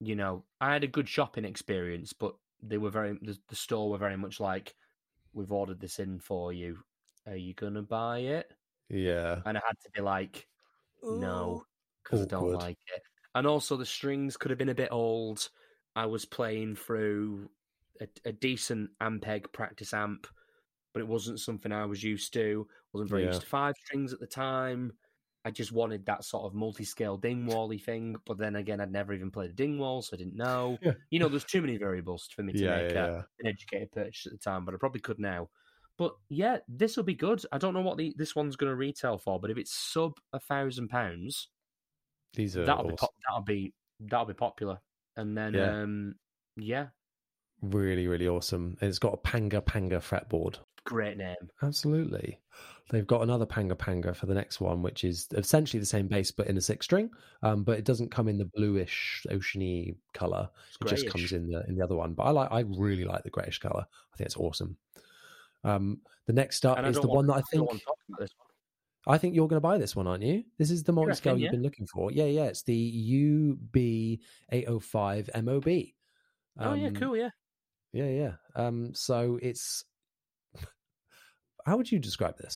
you know, I had a good shopping experience, but they were very the, the store were very much like, "We've ordered this in for you. Are you gonna buy it?" Yeah, And I had to be like, no, because I don't Awkward. like it. And also, the strings could have been a bit old. I was playing through a, a decent Ampeg practice amp, but it wasn't something I was used to. wasn't very Yeah. used to five strings at the time. I just wanted that sort of multi-scale Dingwally thing, but then again, I'd never even played a Dingwall, so I didn't know. Yeah. You know, there's too many variables for me to yeah, make yeah, a, yeah. an educated purchase at the time, but I probably could now. But yeah, this will be good. I don't know what the this one's going to retail for, but if it's sub a thousand pounds, These are that'll be awesome. pop- that'll be that'll be popular. And then Yeah. um yeah, really, really awesome. And it's got a Panga Panga fretboard. great name. Absolutely. They've got another Panga Panga for the next one, which is essentially the same bass but in a six string. Um, but it doesn't come in the bluish, oceany color. It's It just comes in the in the other one. But I like I really like the greyish color. I think it's awesome. Um, the next up is the want- one that I think want to talk about this one. I think you're going to buy this one, aren't you? This is the scale reckon, you've yeah? been looking for. Yeah, yeah. It's the UB eight hundred five MOB. oh yeah, Um, cool, yeah. Yeah, yeah. Um, so it's how would you describe this?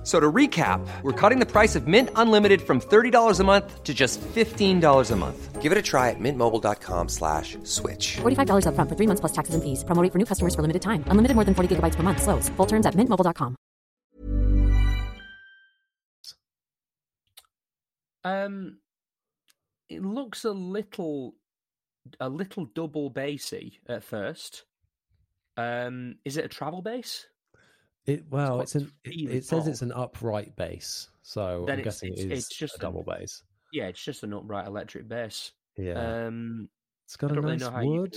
F- So to recap, we're cutting the price of Mint Unlimited from $30 a month to just $15 a month. Give it a try at mintmobile.com slash switch. $45 upfront for three months plus taxes and fees. Promo rate for new customers for limited time. Unlimited more than 40 gigabytes per month. Slows. Full terms at mintmobile.com. Um it looks a little a little double bassy at first. Um is it a travel bass? It well, quite it's an it, it says it's an upright bass, so Then I'm it's- guessing it's- it is it's just a a- double bass. Yeah, it's just an upright electric bass. Yeah, Um it's got I a really nice you wood.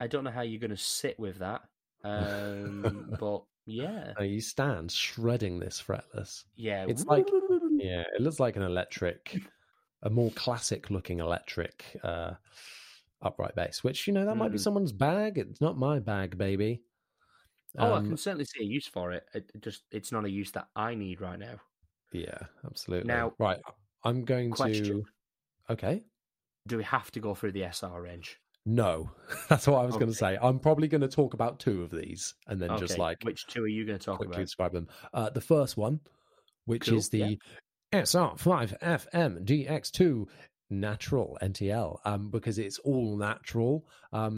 I don't know how yew're going to sit with that. Um, but yeah, No, you stand shredding this fretless. yeah, It's like yeah, it looks like an electric, a more classic looking electric uh, upright bass. Which you know that might be Mm. someone's bag. It's not my bag, baby. Oh, I Um, can certainly see a use for it. It just it's not a use that I need right now. Yeah, absolutely. Now- right, I'm going Question. to. Okay. Do we have to go through the SR range? No, that's what I was going to say. I'm probably going to talk about two of these and then just like which two are you going to talk about? describe them. Uh, the first one, which Cool, is the SR5FM DX2 natural NTL, um, because it's all natural. Um.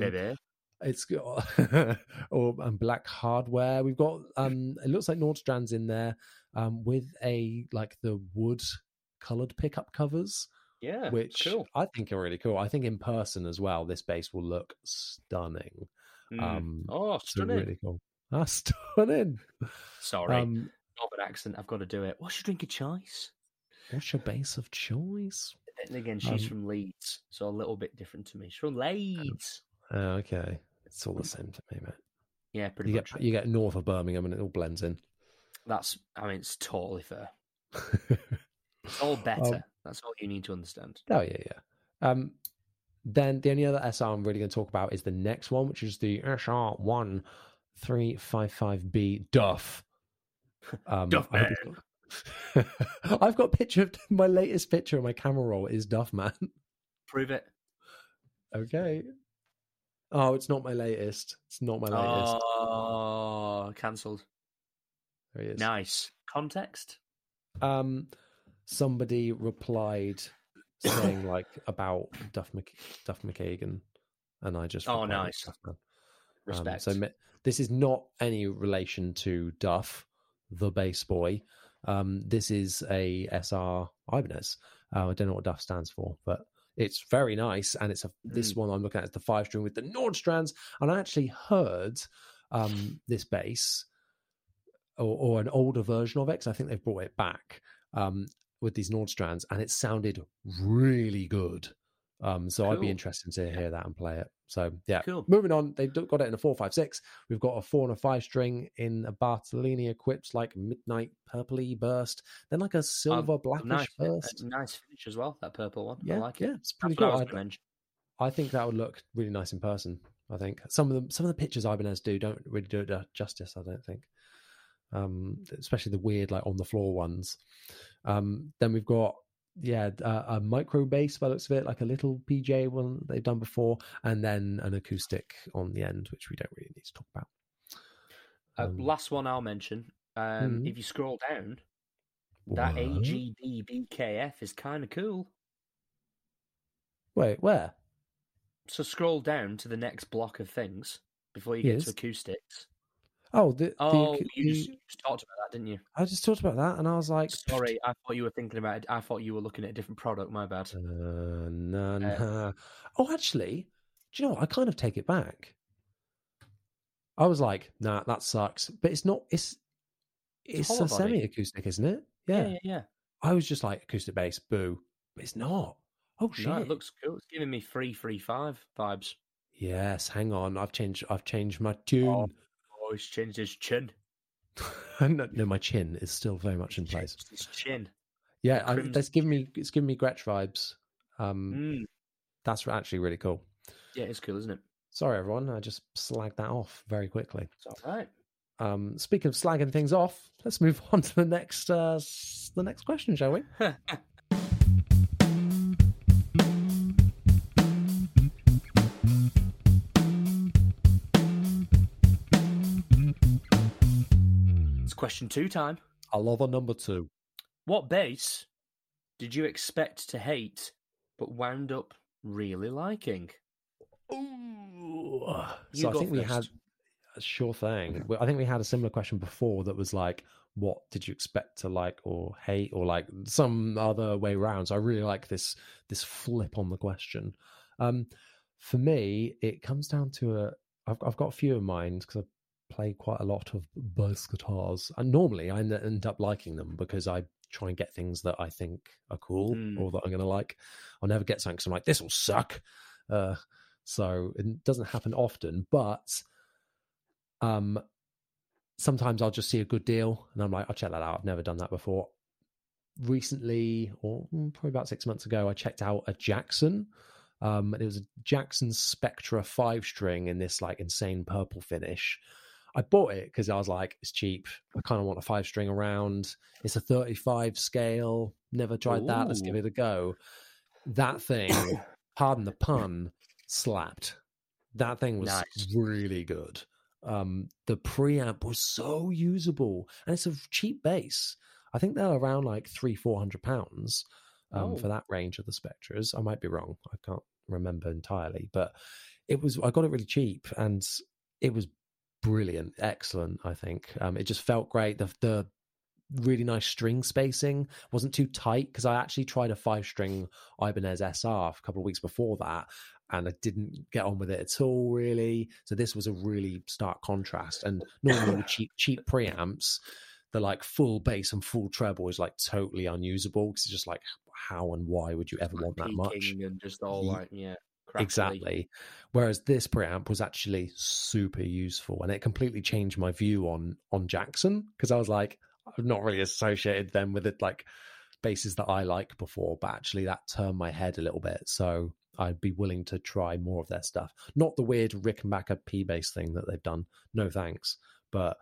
It's got or um, black hardware. We've got um, it looks like Nordstrand's in there um, with a like the wood colored pickup covers Yeah, which cool. I think are really cool. I think in person as well, this bass will look stunning. Mm. Um, oh, so stunning. really cool. Ah, stunning. Sorry, Um, Northern accent. I've got to do it. What's your drink of choice? what's your bass of choice? And again, she's Um, from Leeds, so a little bit different to me. She's from Leeds. Uh, okay, it's all the same to me, mate. Yeah, pretty You much. get you get north of Birmingham and it all blends in. That's. I mean, it's totally fair. It's all better. Um, That's all you need to understand. Oh yeah, yeah. Um, Then the only other SR I'm really going to talk about is the next one, which is the SR one three five five B Duff. Um, Duff man. Got... I've got a picture of my latest picture of my camera roll is Duff Man. Prove it. Okay. Oh, it's not my latest. It's not my latest. Oh, cancelled. there he is. Nice context. Um, somebody replied saying like about Duff Mc, Duff McKagan, and I just Oh, nice. "Duff Um, Respect. so this is not any relation to Duff, the bass boy. Um, this is a SR Ibanez. Uh, I don't know what Duff stands for, but it's very nice. And it's a this Mm. one I'm looking at is the five string with the Nordstrands. And I actually heard um, this bass or, or an older version of it 'cause I think they've brought it back um, with these Nordstrands, and it sounded really good. Um, so I'd be interested to hear that and play it. So yeah, Cool. moving on. They've got it in a four five six. We've got a four and a five string in a Bartolini equipped like midnight purpley burst, then like a silver Um, blackish nice, a burst. nice finish as well. That purple one. Yeah, I like yeah, it. it's pretty That's cool. I- I think that would look really nice in person. I think some of them, some of the pictures Ibanez do don't really do it uh, justice. I don't think, um, especially the weird like on the floor ones. Um, then we've got yeah uh, a micro bass by the looks of it, like a little PJ one they've done before, and then an acoustic on the end, which we don't really need to talk about. Uh, Um, last one I'll mention. Um, Mhm. If you scroll down, that what? AGD BKF is kind of cool. Wait, where? So scroll down to the next block of things before you get Yes. to acoustics. Oh, the, Oh, the, you the- just, you just talked about that, didn't you? I just talked about that, and I was like, Sorry, I thought you were thinking about it. I thought you were looking at a different product. My bad. Uh, no, no. oh, actually, do you know what? I kind of take it back. I was like, nah, that sucks. But it's not. It's it's, hollow a semi-acoustic, isn't it? Yeah, Yeah. yeah, yeah. I was just like acoustic bass, boo. But it's not. Oh shit! No, it looks cool. It's giving me three, three, five vibes. Yes, hang on. I've changed. I've changed my tune. Oh, he's changed his chin. no, no, my chin is still very much in place. His chin. Yeah, I, that's giving me. It's giving me Gretsch vibes. Um, Mm. that's actually really cool. Yeah, it's cool, isn't it? Sorry, everyone. I just slagged that off very quickly. It's all right. Um, speaking of slagging things off, let's move on to the next uh, the next question, shall we? question two time. I love a number two. What bass did you expect to hate but wound up really liking? Ooh. You So I go think we had a sure thing. Well, I think we had a similar question before that was like, what did you expect to like or hate or like some other way round? So I really like this this flip on the question. Um, for me, it comes down to a. I've I've got a few in mind because I play quite a lot of bass guitars, and normally I end- up liking them because I try and get things that I think are cool Mm. or that I'm going to like. I'll never get something because I'm like, this will suck. Uh, so it doesn't happen often, but um, sometimes I'll just see a good deal and I'm like, I'll check that out. I've never done that before. Recently, or mm, probably about six months ago, I checked out a Jackson. Um, and it was a Jackson Spectra five string in this like insane purple finish. I bought it because I was like, it's cheap. I kind of want a five string around. It's a 35 scale. Never tried that. Let's give it a go. That thing, pardon the pun, slapped. That thing was Nice. really good. Um, the preamp was so usable, and it's a cheap bass. I think they're around like three, four hundred pounds um, Oh. for that range of the Spectras. I might be wrong. I can't remember entirely, but it was. I got it really cheap, and it was brilliant, excellent. I think um, it just felt great. The the really nice string spacing wasn't too tight because I actually tried a five string Ibanez SR a couple of weeks before that. And I didn't get on with it at all, really. So this was a really stark contrast. And normally with cheap cheap preamps, the like full bass and full treble is like totally unusable because it's just like how and why would you ever want that much? And just all like yeah, Exactly. Whereas this preamp was actually super useful, and it completely changed my view on on Jackson because I was like, I've not really associated them with it like basses that I like before, but actually that turned my head a little bit. So I'd be willing to try more of their stuff. Not the weird Rickenbacker P bass thing that they've done. No thanks. But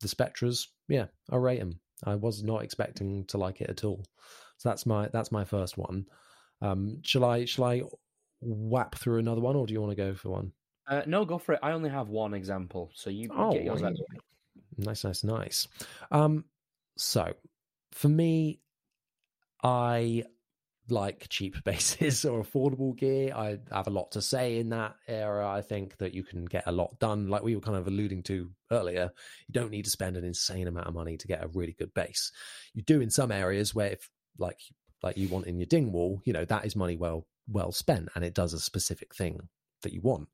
the Spectras, yeah, I rate them. I was not expecting to like it at all. So that's my that's my first one. Um, shall I shall I whap through another one, or do you want to go for one? Uh, no, go for it. I only have one example, so you Oh, get yours out. Nice, nice, nice. Um, so for me, I like cheap bases or affordable gear. I have a lot to say in that era. I think that you can get a lot done. Like we were kind of alluding to earlier, you don't need to spend an insane amount of money to get a really good bass. You do in some areas where if like like you want in your Dingwall, you know, that is money well well spent and it does a specific thing that you want.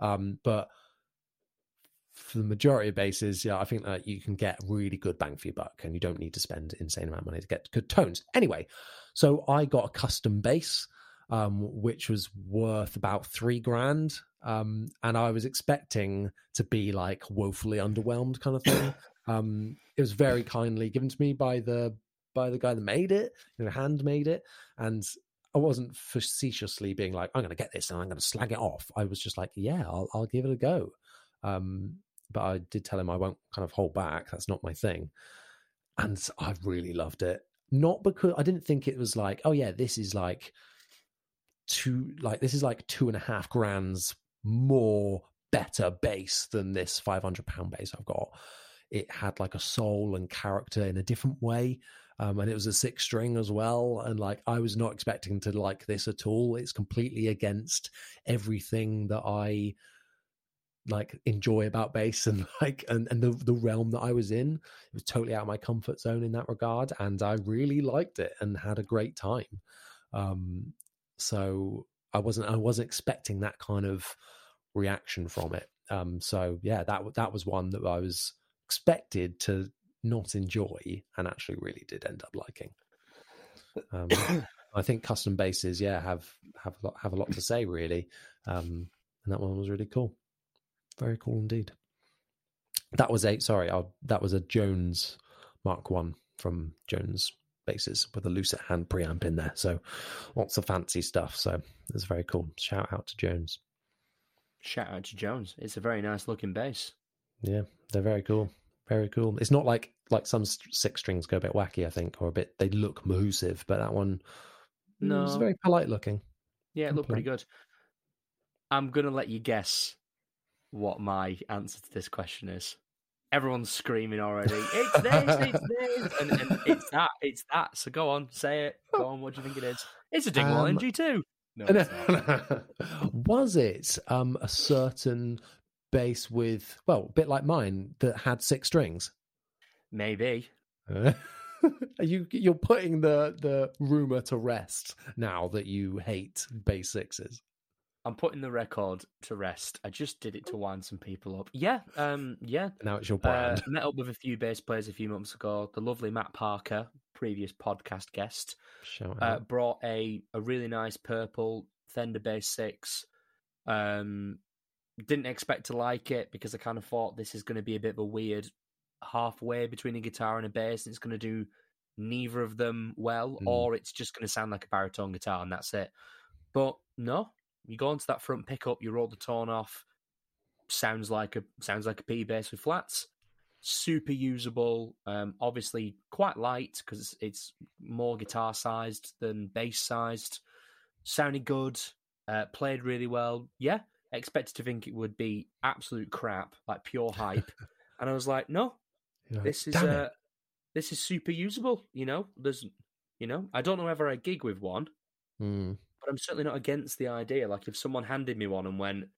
Um, but for the majority of basses, yeah, I think that you can get really good bang for your buck, and you don't need to spend insane amount of money to get good tones. Anyway, so I got a custom bass, um, which was worth about three grand, um, and I was expecting to be like woefully underwhelmed, kind of thing. um, it was very kindly given to me by the by the guy that made it, you know, hand made it, and I wasn't facetiously being like, I'm going to get this and I'm going to slag it off. I was just like, yeah, I'll, I'll give it a go. Um, but I did tell him I won't kind of hold back. That's not my thing. And I really loved it. Not because I didn't think it was like, oh yeah, this is like two, like this is like two and a half grands more better bass than this 500 pound bass I've got. It had like a soul and character in a different way. Um, and it was a six string as well. And like, I was not expecting to like this at all. It's completely against everything that I like enjoy about bass and like and, and the the realm that I was in. It was totally out of my comfort zone in that regard, and I really liked it and had a great time. Um, so I wasn't I wasn't expecting that kind of reaction from it. Um, so yeah, that that was one that I was expected to not enjoy and actually really did end up liking. Um, I think custom basses, yeah, have have a lot, have a lot to say really, um, and that one was really cool. Very cool indeed. That was a sorry, i that was a Jones Mark One from Jones basses with a Lucet hand preamp in there. So lots of fancy stuff. So it's very cool. Shout out to Jones. Shout out to Jones. It's a very nice looking bass. Yeah, they're very cool. Very cool. It's not like like some six strings go a bit wacky, I think, or a bit they look mahoosive, but that one no, it's very polite looking. Yeah, it looked pretty good. I'm gonna let you guess what my answer to this question is. Everyone's screaming already. It's this, it's this, and, and it's that, it's that. So go on, say it. Go on. What do you think it is? It's a Dingwall Um, NG2. No, it's not. was it um, a certain bass with well, a bit like mine that had six strings? Maybe. Are you you're putting the the rumor to rest now that you hate bass sixes. I'm putting the record to rest. I just did it to wind some people up. Yeah, um, yeah. Now it's your Uh, brand. met up with a few bass players a few months ago. The lovely Matt Parker, previous podcast guest, uh, brought a a really nice purple Fender Bass Six. Um, didn't expect to like it because I kind of thought this is going to be a bit of a weird halfway between a guitar and a bass, and it's going to do neither of them well, Mm. or it's just going to sound like a baritone guitar, and that's it. But no, you go into that front pickup, you roll the tone off. Sounds like a sounds like a P bass with flats. Super usable. Um, obviously quite light because it's, it's more guitar sized than bass sized. Sounded good. Uh, played really well. Yeah, expected to think it would be absolute crap, like pure hype. and I was like, no, This is uh, this is super usable. You know, there's, you know, I don't know whether I gig with one, Mm. but I'm certainly not against the idea. Like if someone handed me one and went,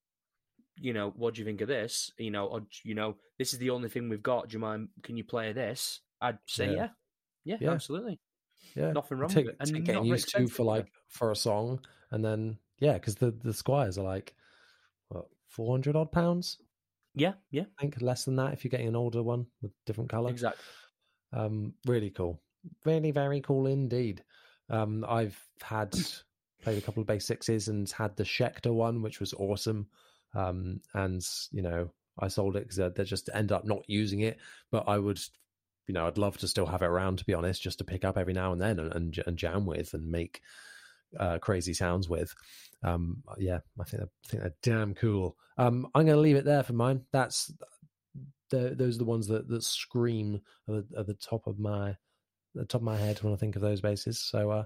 you know, what do you think of this? You know, or you know, this is the only thing we've got. Do you mind? Can you play this? I'd say Yeah. yeah, yeah, Yeah. absolutely. yeah, nothing wrong take, with it, and take getting used to for like for a song, and then yeah, because the the Squiers are like what four hundred odd pounds. Yeah, yeah, I think less than that if you're getting an older one with different color. exactly. Um, really cool, really very cool indeed. Um, I've had played a couple of bass sixes and had the Schecter one, which was awesome. Um, and you know, I sold it because they just end up not using it. But I would, you know, I'd love to still have it around to be honest, just to pick up every now and then and and, and jam with and make uh, crazy sounds with. Um, yeah, I think I think they're damn cool. Um, I'm going to leave it there for mine. That's the, those are the ones that that scream at the, at the top of my the top of my head when I think of those basses. So, uh,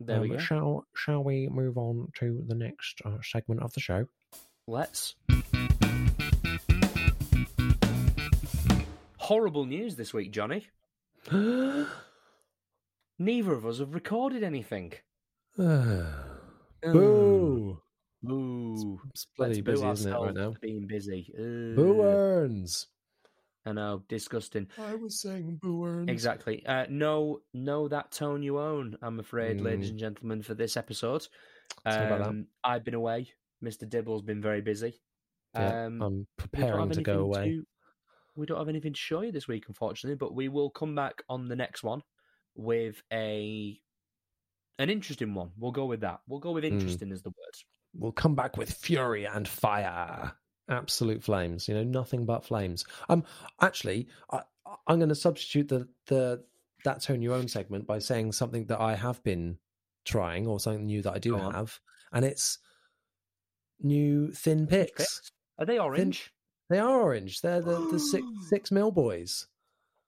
There we um, go. shall shall we move on to the next uh, segment of the show? Let's. Horrible news this week, Jonny. Neither of us have recorded anything. Boo! Boo. It's bloody Let's boo busy, isn't it, right now? Being busy. Boo Ugh. earns. I know, disgusting. I was saying boo earns. Exactly. Uh, no, no, that tone you own. I'm afraid, ladies Mm. and gentlemen, for this episode. Sorry about that. Um, I've been away. Mr. Dibble's been very busy. Yeah, Um, I'm preparing to go away. to- we don't have anything to show you this week, unfortunately, but we will come back on the next one with a an interesting one. We'll go with that. We'll go with Mm. interesting as the word. We'll come back with fury and fire. Absolute flames. You know, nothing but flames. Um, actually, I, I'm going to substitute the the that tone your own segment by saying something that I have been trying, or something new that I do have, and it's new thin picks. Are they orange? They are orange. They're the, the six six mil boys,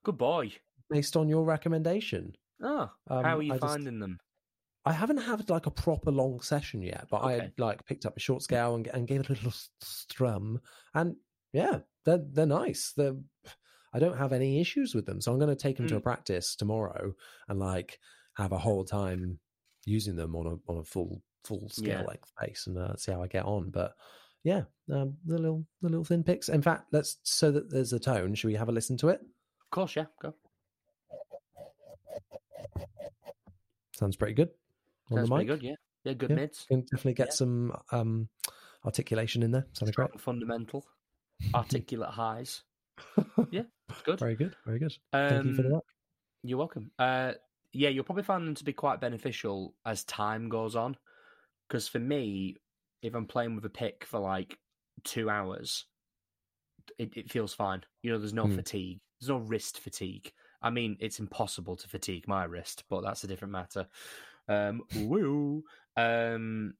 Good boy. based on your recommendation. Oh, Um, how are you I just- finding them? I haven't had like a proper long session yet, but I Okay. had, like picked up a short scale and, and gave it a little strum, and yeah, they're they're nice. They're I don't have any issues with them, so I'm going to take them to a Mm. practice tomorrow and like have a whole time using them on a on a full full scale Yeah. length bass and uh, see how I get on. But yeah, um, the little the little thin picks. In fact, let's so that there's a tone. Should we have a listen to it? Of course, yeah. Go. Sounds pretty good. On Sounds the pretty mic. good, yeah. Yeah, good Yeah, mids. Can definitely get Yeah. some um articulation in there. Sounds great. Fundamental. Articulate highs. Yeah, good. Very good. Very good. Thank you for the Um. You're welcome. Uh, yeah, you'll probably find them to be quite beneficial as time goes on. Because for me, if I'm playing with a pick for like two hours, it, it feels fine. You know, there's no Hmm. fatigue. There's no wrist fatigue. I mean, it's impossible to fatigue my wrist, but that's a different matter. Um, woo. Um,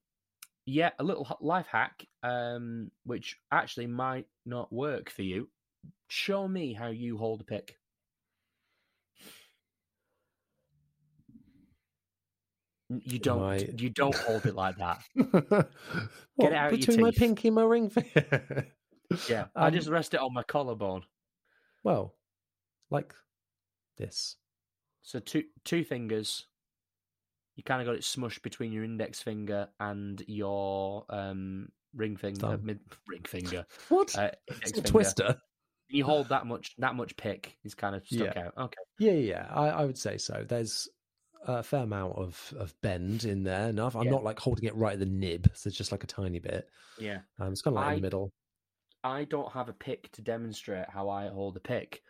yeah, a little life hack, um, which actually might not work for you. Show me how you hold a pick. You don't. I- You don't hold it like that. what, it out between my pinky and my ring finger. Yeah, I Um, just rest it on my collarbone. well, like this. So two two fingers. You kind of got it smushed between your index finger and your um, ring finger, mid, ring finger. What? Uh, it's a finger. twister. You hold that much. That much pick is kind of stuck Yeah. out. Okay. Yeah, yeah, I, I would say so. There's a fair amount of, of bend in there. Enough. I'm Yeah. not like holding it right at the nib, so it's just like a tiny bit. Yeah. Um, it's kind of like in the middle. I don't have a pick to demonstrate how I hold a pick,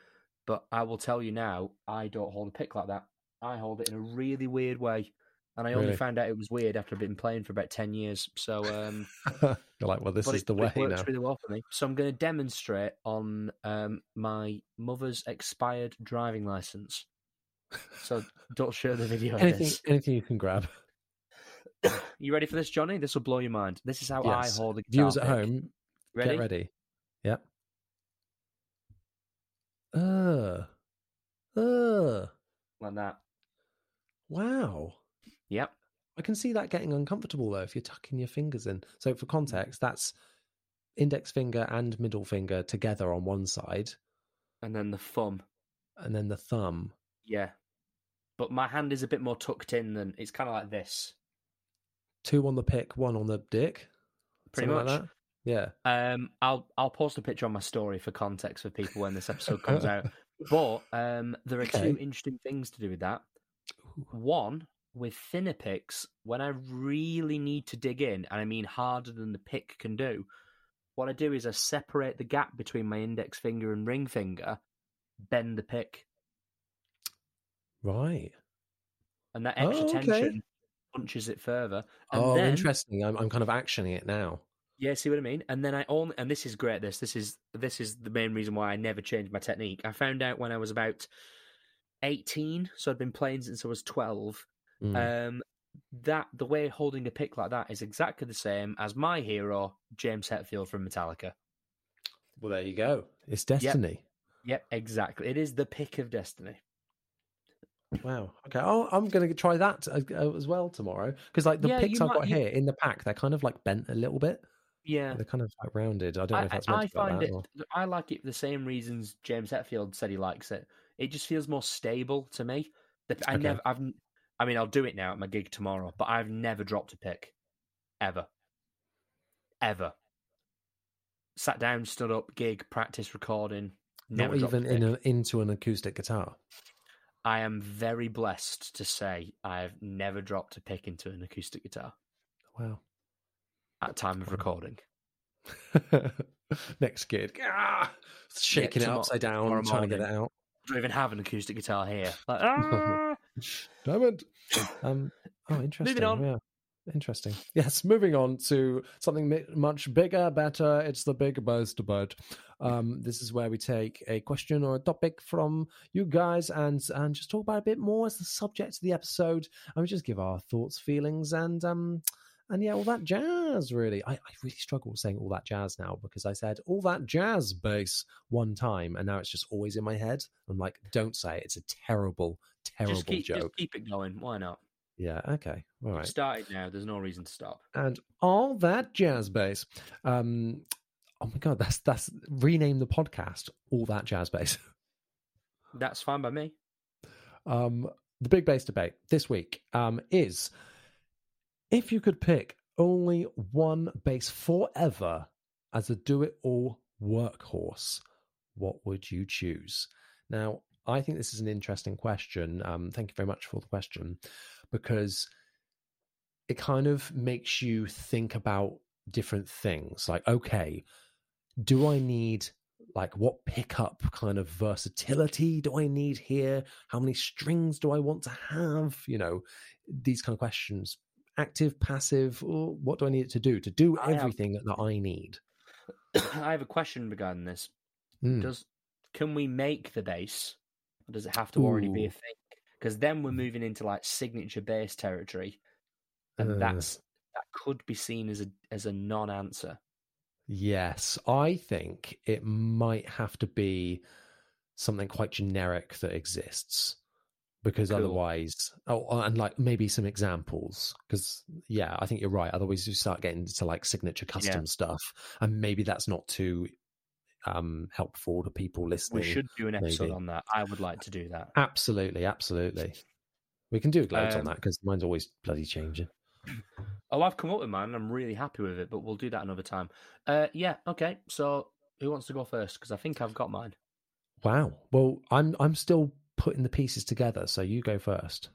but I will tell you now, I don't hold a pick like that. I hold it in a really weird way, and I only found out it was weird after I've been playing for about ten years. So, um, You're like, well, this is it, the way it works now. really well for me. So I'm going to demonstrate on um, my mother's expired driving license. So don't share the video. Anything, anything you can grab. You ready for this, Jonny? This will blow your mind. This is how Yes. I hold the Viewers at home, Ready? get ready. Yep. Uh, uh, Like that. wow. Yep. I can see that getting uncomfortable though if you're tucking your fingers in. So for context, that's index finger and middle finger together on one side, And then the thumb. and then the thumb. Yeah. But my hand is a bit more tucked in than it's kind of like this. Two on the pick, one on the dick. Pretty something much. Like that. Yeah. Um, I'll I'll post a picture on my story for context for people when this episode comes out. But um, there are two interesting things to do with that. One, with thinner picks, when I really need to dig in, and I mean harder than the pick can do, what I do is I separate the gap between my index finger and ring finger, bend the pick, Right. and that extra Oh, okay. tension punches it further. And oh, then, interesting. I'm I'm kind of actioning it now. Yeah, see what I mean? And then I only and this is great. This this is this is the main reason why I never changed my technique. I found out when I was about eighteen, so I'd been playing since I was twelve. Mm. Um, that the way holding a pick like that is exactly the same as my hero James Hetfield from Metallica. Well, there you go. It's destiny. Yep, exactly. It is the pick of destiny. Wow. Okay. Oh, I'm going to try that as, as well tomorrow because, like, the Yeah, picks I've might- got you- here in the pack, they're kind of like bent a little bit. Yeah, They're kind of like rounded. I don't know if that's meant I, I to be like find that it. or- I like it for the same reasons James Hetfield said he likes it. It just feels more stable to me. The- I Okay. never. I've. I mean, I'll do it now at my gig tomorrow, but I've never dropped a pick, ever, ever. Sat down, stood up, gig, practice, recording. Not even in a, into an acoustic guitar. I am very blessed to say I've never dropped a pick into an acoustic guitar Wow. at time of recording. Next gig. Ah, shaking it upside down, trying to get it out. I don't even have an acoustic guitar here. Like, ah! Damn it. Um, oh, interesting. Moving on. Yeah. Interesting. Yes, moving on to something much bigger, better. It's the big boast about. Um, this is where we take a question or a topic from you guys and and just talk about it a bit more as the subject of the episode, and we just give our thoughts, feelings, and um and yeah, all that jazz. Really, I, I really struggle with saying all that jazz now because I said all that jazz bass one time, and now it's just always in my head. I'm like, don't say it. It's a terrible, terrible just keep, joke. just keep it going. Why not? Yeah. Okay. All right. Started now. There's no reason to stop. And all that jazz bass. Um. Oh my god. That's that's rename the podcast. All that jazz bass. That's fine by me. Um. The big bass debate this week. Um. Is if you could pick only one bass forever as a do-it-all workhorse, what would you choose? Now, I think this is an interesting question. Um, thank you very much for the question because it kind of makes you think about different things. Like, okay, do I need like what pickup kind of versatility do I need here? How many strings do I want to have? You know, these kind of questions. Active, passive, or what do I need it to do to do I have- everything that I need? I have a question regarding this. Mm. Does can we make the bass, or does it have to already be a thing? Because then we're moving into like signature bass territory, and Uh. that's that could be seen as a as a non-answer. Yes, I think it might have to be something quite generic that exists because Cool. otherwise, oh, oh, and like maybe some examples because yeah, I think you're right. Otherwise, you start getting into like signature custom stuff, and maybe that's not too um helpful to people listening. We should do an episode maybe. on that. I would like to do that. absolutely, absolutely. We can do loads on Um, that because mine's always bloody changing. Oh, I've come up with mine. and I'm really happy with it, but we'll do that another time. Uh, yeah, okay. So, who wants to go first? Because I think I've got mine. Wow. Well, I'm I'm still putting the pieces together, so you go first.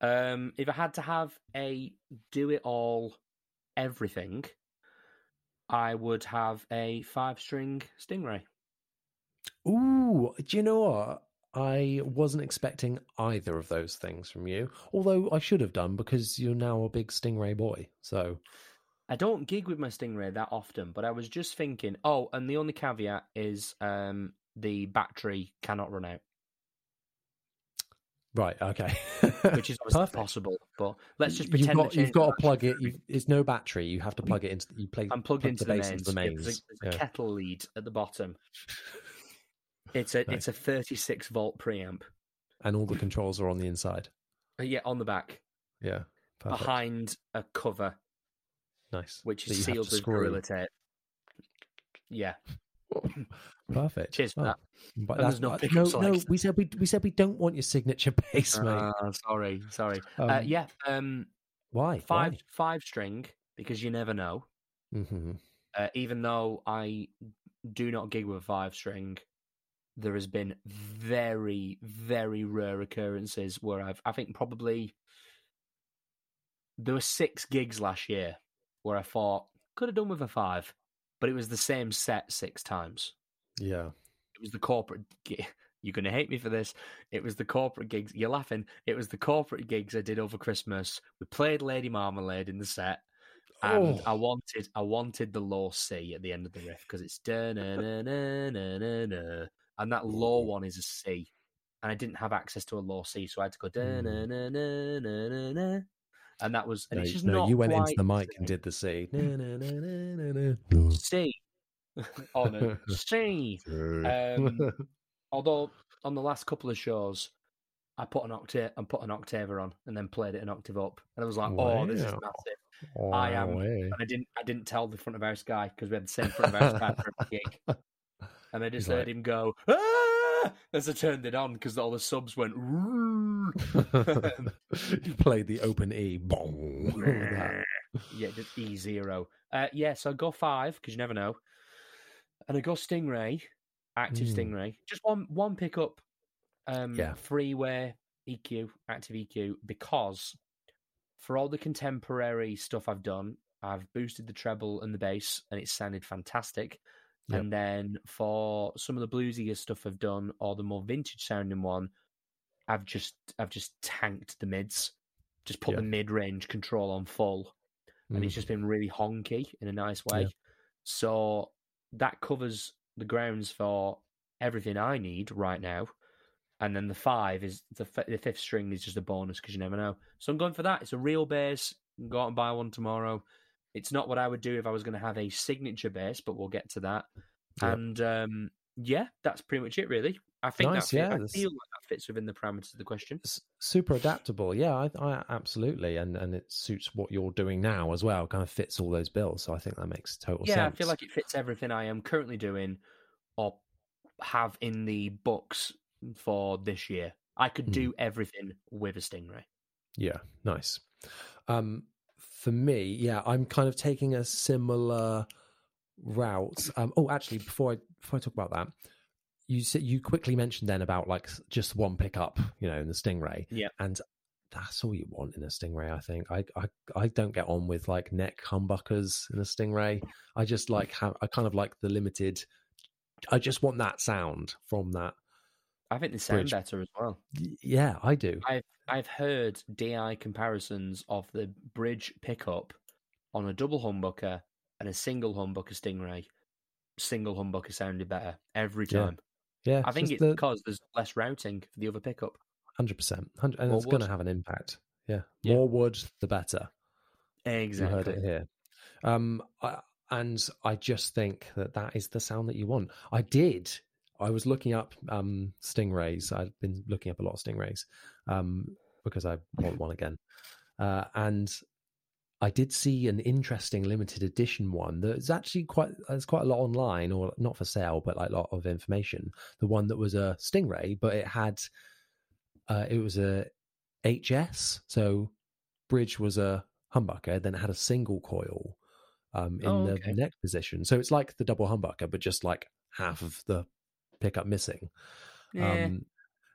Um, if I had to have a do it all everything, I would have a five string Stingray. Ooh, do you know what? I wasn't expecting either of those things from you. Although I should have done because you're now a big Stingray boy. So I don't gig with my Stingray that often, but I was just thinking. Oh, and the only caveat is um, the battery cannot run out, right, okay, which is obviously possible. But let's just You've pretend got, to you've got to plug it. You, it's no battery. You have to plug it into. You play. I'm plugged plug into the mains. into the Yeah, There's, a, mains. there's a kettle lead at the bottom. It's a Nice. it's a 36 volt preamp. and all the controls are on the inside. Uh, Yeah, on the back, Yeah, perfect. behind a cover nice. which is sealed with gorilla tape. Yeah, Perfect. Cheers for Oh, that. But that's not- no, no. We said we we said we don't want your signature bass, mate. Uh, sorry, sorry. uh, Um, yeah, um, Why? five five string because you never know. hmm Uh, even though I do not gig with five string, there has been very, very rare occurrences where I've, I think probably there were six gigs last year where I thought could have done with a five, but it was the same set six times. Yeah. It was the corporate. You're going to hate me for this. It was the corporate gigs. You're laughing. It was the corporate gigs I did over Christmas. We played Lady Marmalade in the set, and Oh. I wanted I wanted the low C at the end of the riff because it's da na na na na na and that low one is a C, and I didn't have access to a low C, so I had to go da na na na na na, and that was and No, it's just no, not you went into the mic and did the C. C. oh no, C. Um, although on the last couple of shows, I put an octave and put an octaver on, and then played it an octave up, and I was like, "Oh, this is Wow. massive." I am-? And I didn't, I didn't tell the front of house guy because we had the same front of house guy for every gig, and I just He's like- heard him go ah! as I turned it on because all the subs went. You played the open E. Bong. yeah, just E zero. Uh, yeah, so I go five because you never know, and I go Stingray, active Mm. Stingray, just one one pickup, um, Yeah. freeware EQ, active EQ, because for all the contemporary stuff I've done, I've boosted the treble and the bass, and it sounded fantastic. Yep. And then for some of the bluesier stuff I've done, or the more vintage sounding one, I've just I've just tanked the mids, just put Yeah. the mid range control on full, and it's Mm. just been really honky in a nice way. Yeah. So that covers the grounds for everything I need right now. And then the five is the, f- the fifth string is just a bonus because you never know. So I'm going for that. It's a real bass. Go out and buy one tomorrow. It's not what I would do if I was going to have a signature bass, but we'll get to that. Yep. And um, yeah, that's pretty much it, really. I think Nice, that yeah, I feel like that fits within the parameters of the question. Super adaptable. Yeah, I, I absolutely, and and it suits what you're doing now as well. Kind of fits all those bills. So I think that makes total yeah, sense. Yeah, I feel like it fits everything I am currently doing or have in the books for this year. I could Hmm. do everything with a Stingray. Yeah, nice. Um, for me, yeah, I'm kind of taking a similar route. Um, oh, actually, before I before I talk about that, you said you quickly mentioned then about like just one pickup, you know, in the Stingray. Yeah. and that's all you want in a Stingray. I think I I I don't get on with like neck humbuckers in a Stingray. I just like have I kind of like the limited. I just want that sound from that. I think they sound Bridge. better as well. Yeah, I do. I've I've heard DI comparisons of the bridge pickup on a double humbucker and a single humbucker Stingray. Single humbucker sounded better every time. Yeah, I think it's the- because there's less routing for the other pickup. Hundred percent, and More it's going to have an impact. Yeah, Yeah. more wood, the better. Exactly. You heard it here. Um, I, and I just think that that is the sound that you want. I did. I was looking up um, stingrays. I've been looking up a lot of stingrays um, because I want one again. Uh, and I did see an interesting limited edition one that's actually quite. There's quite a lot online, or not for sale, but like a lot of information. The one that was a stingray, but it had. Uh, it was a HS, so bridge was a humbucker, then it had a single coil um, in Oh, the neck position. So it's like the double humbucker, but just like half of the pickup missing. Yeah. Um,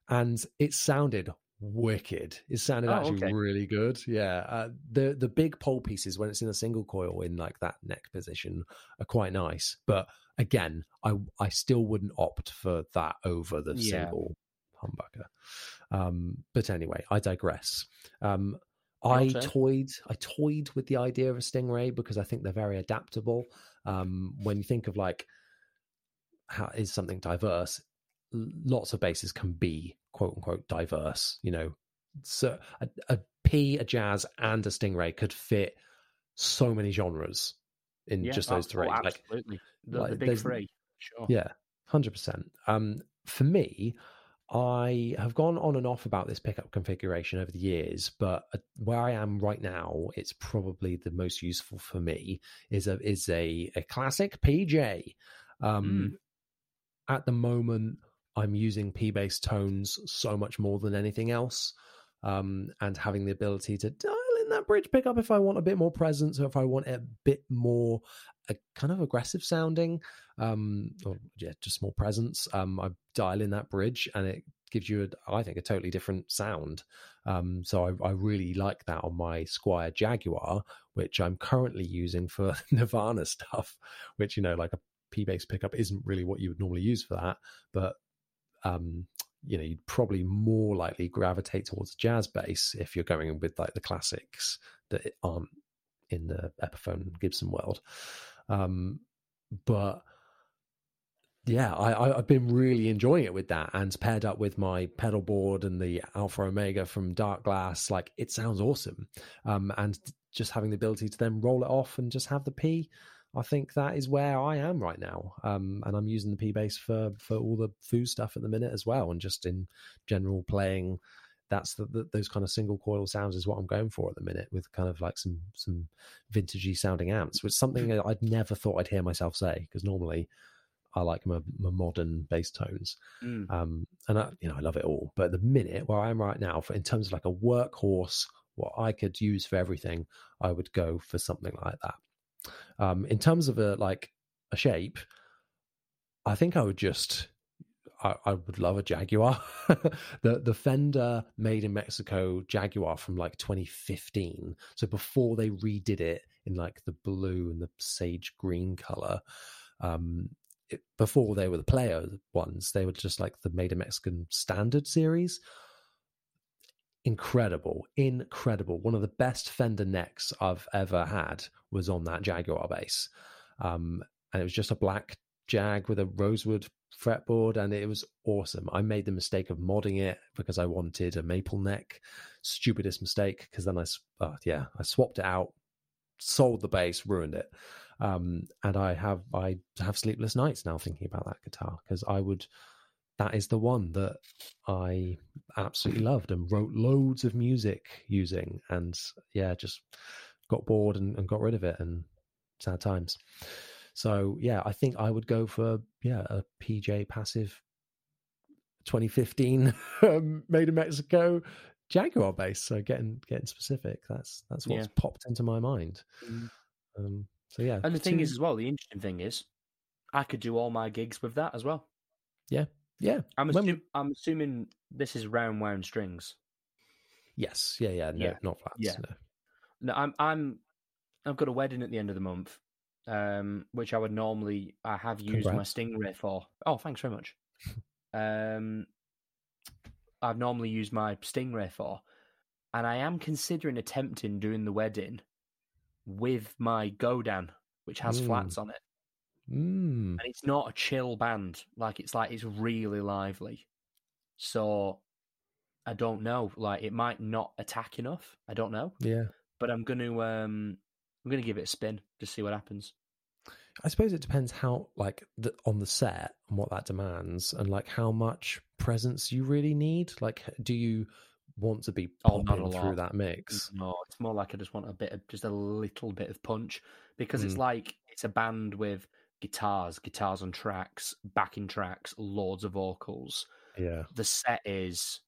and it sounded wicked. It sounded Oh, actually okay. really good. Yeah. Uh, the the big pole pieces when it's in a single coil in like that neck position are quite nice. But again, I I still wouldn't opt for that over the Yeah. single humbucker. Um, but anyway, I digress. Um, I toyed I toyed with the idea of a stingray because I think they're very adaptable. Um, when you think of like is something diverse, lots of basses can be quote unquote diverse. You know, so a, a P, a jazz, and a stingray could fit so many genres in yeah. just oh, those three. oh, Like, absolutely. the, like, the big three. Sure. yeah, hundred percent. Um, for me, I have gone on and off about this pickup configuration over the years, but uh, where I am right now, it's probably the most useful for me. is a is a a classic PJ. Um, At the moment, I'm using P bass tones so much more than anything else, um, and having the ability to dial in that bridge pickup if I want a bit more presence or if I want a bit more a kind of aggressive sounding um or yeah just more presence um i dial in that bridge and it gives you a, i think a totally different sound. Um so I, I really like that on my Squier jaguar which i'm currently using for nirvana stuff which you know like a p-bass pickup isn't really what you would normally use for that but um you know you'd probably more likely gravitate towards jazz bass if you're going with like the classics that aren't in the epiphone gibson world um but yeah, I, I've been really enjoying it with that, and paired up with my pedal board and the Alpha Omega from Darkglass, like it sounds awesome. Um, and just having the ability to then roll it off and just have the P, I think that is where I am right now. Um, and I'm using the P bass for for all the foo stuff at the minute as well, and just in general playing. That's the, the, those kind of single coil sounds is what I'm going for at the minute, with kind of like some some vintagey sounding amps, which is something I'd never thought I'd hear myself say because normally I like my, my modern bass tones, Mm. um, and I, you know I love it all. But at the minute where I am right now, for in terms of like a workhorse, what I could use for everything, I would go for something like that. Um, in terms of a like a shape, I think I would just. I, I would love a Jaguar. the the Fender made in Mexico Jaguar from like 2015. So before they redid it in like the blue and the sage green color, um, it, before they were the player ones, they were just like the Made in Mexican standard series. Incredible, incredible. One of the best Fender necks I've ever had was on that Jaguar bass. Um, and it was just a black Jag with a rosewood fretboard, and it was awesome. I made the mistake of modding it because I wanted a maple neck. Stupidest mistake because then I, uh, yeah, I swapped it out, sold the bass, ruined it um, and I have I have sleepless nights now thinking about that guitar because I would that is the one that I absolutely loved and wrote loads of music using and yeah just got bored and, and got rid of it and sad times so yeah I think I would go for yeah a PJ passive 2015 um, made in Mexico Jaguar bass so getting getting specific that's that's what's Yeah. popped into my mind Mm. um, so yeah And the thing is, as well, the interesting thing is, I could do all my gigs with that as well. Yeah. Yeah. I'm, we- I'm assuming this is round wound strings. Yes. Yeah. Yeah. No, Yeah. not flats. Yeah. No. No, I'm I'm I've got a wedding at the end of the month, um, which I would normally I have used my Stingray for. Oh, thanks very much. um, I've normally used my Stingray for, and I am considering attempting doing the wedding with my Godin, which has Mm. flats on it, Mm. and it's not a chill band. Like it's like it's really lively. So I don't know. Like it might not attack enough. I don't know Yeah. but I'm going to um I'm to give it a spin to see what happens. I suppose it depends how, like, the, on the set and what that demands, and like how much presence you really need. Like, do you want to be Oh, not popping a through lot. that mix? No, it's more like I just want a bit of just a little bit of punch because it's Mm. like it's a band with guitars, guitars on tracks, backing tracks, loads of vocals. Yeah. The set is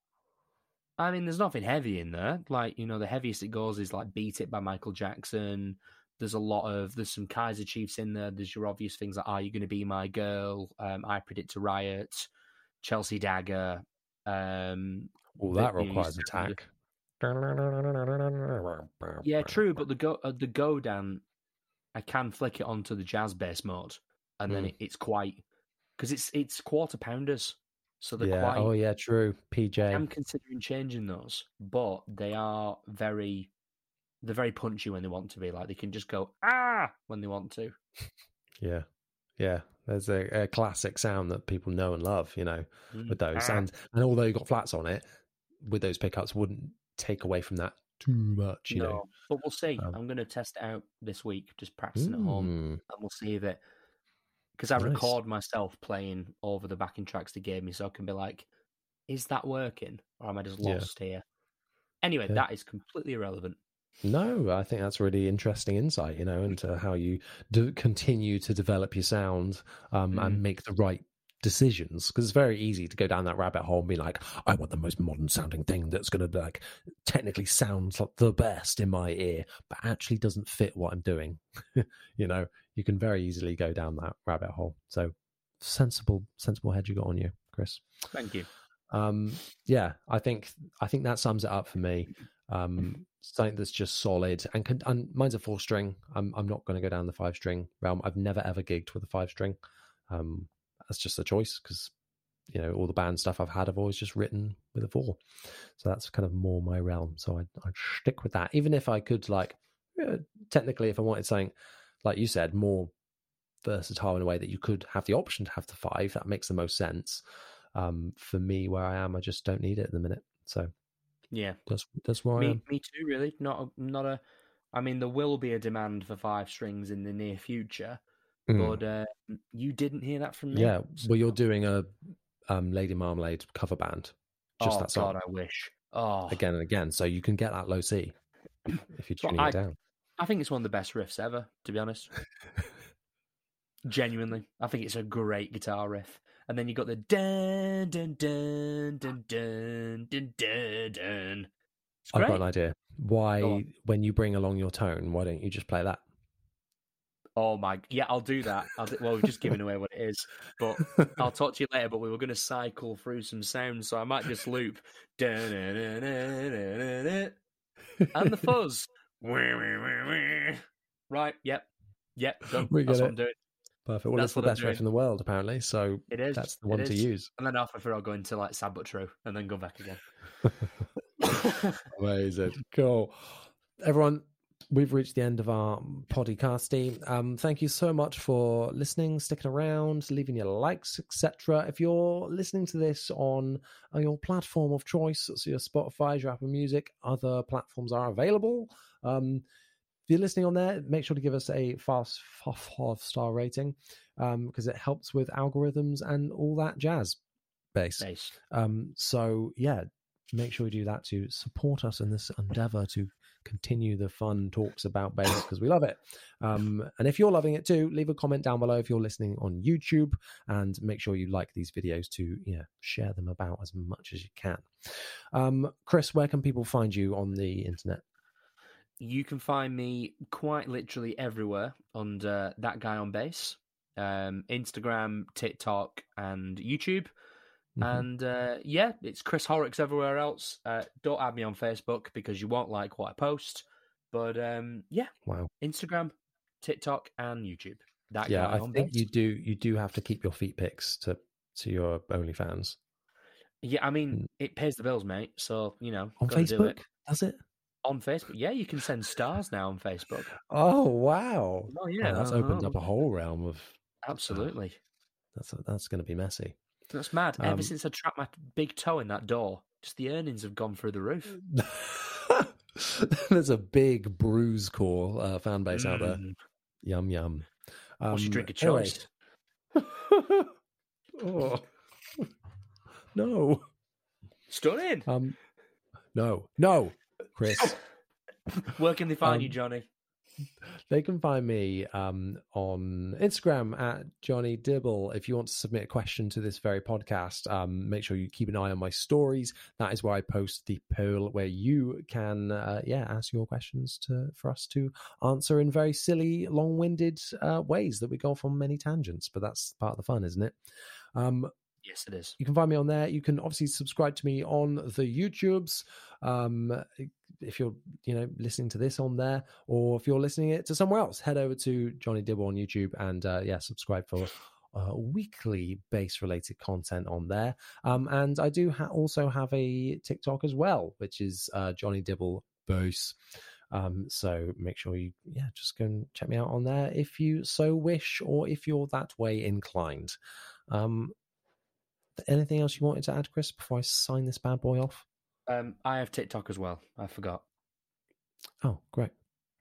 I mean, there's nothing heavy in there. Like, you know, the heaviest it goes is like Beat It by Michael Jackson. There's a lot of there's some Kaiser Chiefs in there. There's your obvious things like Are You Gonna Be My Girl? Um, I Predict a Riot, Chelsea Dagger. Um Well, that you know, you requires attack. Yeah, true, but the go uh, the Godin, I can flick it onto the jazz bass mode, and then Mm. it, it's quite because it's it's quarter pounders, so they're Yeah. quite. Oh, yeah. True. PJ. I'm considering changing those, but they are very, they're very punchy when they want to be. Like they can just go ah when they want to. Yeah. Yeah. There's a, a classic sound that people know and love, you know, with those. Ah. And and although you got flats on it, with those pickups wouldn't take away from that too much, you no, know. but we'll see. Um, I'm going to test it out this week, just practicing at home, Mm, and we'll see if it. Because I Nice. record myself playing over the backing tracks they gave me, so I can be like, "Is that working, or am I just Yeah. lost here?" Anyway, Yeah. that is completely irrelevant. No, I think that's really interesting insight, you know, into how you do continue to develop your sound um, Mm. and make the right decisions. Because it's very easy to go down that rabbit hole and be like, I want the most modern sounding thing that's going to like technically sound like the best in my ear, but actually doesn't fit what I'm doing. you know, you can very easily go down that rabbit hole. So sensible, sensible head you got on you, Chris Thank you. um yeah i think i think that sums it up for me um something that's just solid and, can, and mine's a four string i'm i'm not going to go down the five string realm i've never ever gigged with a five string um that's just a choice because you know all the band stuff i've had i've always just written with a four so that's kind of more my realm so i'd, I'd stick with that even if i could like yeah, technically if i wanted something like you said more versatile in a way that you could have the option to have the five. That makes the most sense. Um, for me, where I am, I just don't need it at the minute. So Yeah, that's that's I me me too. Really, not a, not a. I mean, there will be a demand for five strings in the near future, Mm. But uh, you didn't hear that from me. Yeah, well, you're doing a um, Lady Marmalade cover band. Just oh, that song. God, I wish. Oh. Again and again. So you can get that low C if you tune it down. I think it's one of the best riffs ever, to be honest. Genuinely. I think it's a great guitar riff. And then you got the dun dun dun dun dun dun dun. dun. I've got an idea. Why, when you bring along your tone, why don't you just play that? Oh my, yeah, I'll do that. I'll do, well, we've just given away what it is, but I'll talk to you later. But we were going to cycle through some sounds, so I might just loop and the fuzz. Right? Yep, yep. Done. We That's what it. I'm doing. Perfect. Well, That's it's the best riff in the world, apparently. So It is. that's the one to use. And then after I'll go into like sad but true, and then go back again. Amazing. Cool. Everyone, we've reached the end of our podcasting. Um, thank you so much for listening, sticking around, leaving your likes, etc. If you're listening to this on uh, your platform of choice, so your Spotify, your Apple Music, other platforms are available. Um, if you're listening on there, make sure to give us a fast five star rating because it helps with algorithms and all that jazz. Bass. Nice. Um, so yeah, make sure you do that to support us in this endeavor to continue the fun talks about bass because we love it. Um, and if you're loving it too, leave a comment down below if you're listening on YouTube, and make sure you like these videos to you know share them about as much as you can. Um, Chris, where can people find you on the internet? You can find me quite literally everywhere under that guy on bass, um, Instagram, TikTok, and YouTube. Mhm. And uh, yeah, it's Chris Horrocks everywhere else. Uh, don't add me on Facebook because you won't like what I post. But um, yeah, Wow. Instagram, TikTok, and YouTube. That Yeah, I think bass. you do. You do have to keep your feet pics to to your OnlyFans Yeah, I mean, Mm. it pays the bills, mate. So you know, on gotta do it. Facebook. Does it? on Facebook. Yeah, you can send stars now on Facebook. Oh wow! Oh yeah, that's opened uh-huh. up a whole realm of. Absolutely. That's that's going to be messy. That's mad. Um, Ever since I trapped my big toe in that door, just the earnings have gone through the roof. There's a big bruise core uh, fan base out there. Mm. Yum yum. What's your Um, drink of anyway. oh. No. Stunning. Um. No. No. Chris. Where can they find you, um, Jonny? They can find me um, on Instagram at Jonny Dibble. If you want to submit a question to this very podcast, um, make sure you keep an eye on my stories. That is where I post the poll where you can, uh, yeah, ask your questions to for us to answer in very silly, long-winded uh, ways that we go off on many tangents. But that's part of the fun, isn't it? Um, Yes, it is. you can find me on there. You can obviously subscribe to me on the YouTubes. Um, if you're, you know, listening to this on there, or if you're listening it to somewhere else, head over to Jonny Dibble on YouTube and uh, yeah, subscribe for uh, weekly bass related content on there. Um, and I do ha- also have a TikTok as well, which is uh, Jonny Dibble Bass. Um, so make sure you, yeah, just go and check me out on there if you so wish, or if you're that way inclined. Um, anything else you wanted to add, Chris, before I sign this bad boy off? Um, I have TikTok as well. I forgot. Oh, great.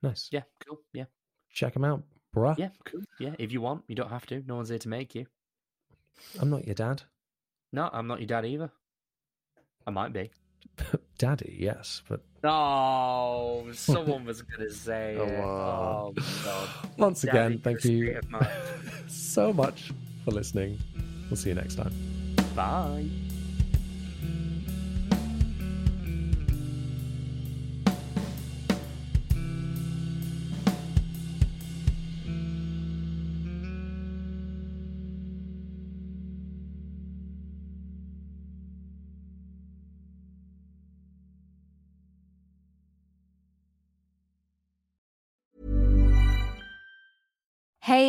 Nice. Yeah, cool. Yeah, Check them out, bruh. yeah, cool. Yeah, if you want, you don't have to. No one's here to make you. I'm not your dad. No, I'm not your dad either. I might be. Daddy, yes, but No, someone was gonna say Oh, it. Oh, God. once Daddy again, thank you state of mind. so much for listening. We'll see you next time. Bye.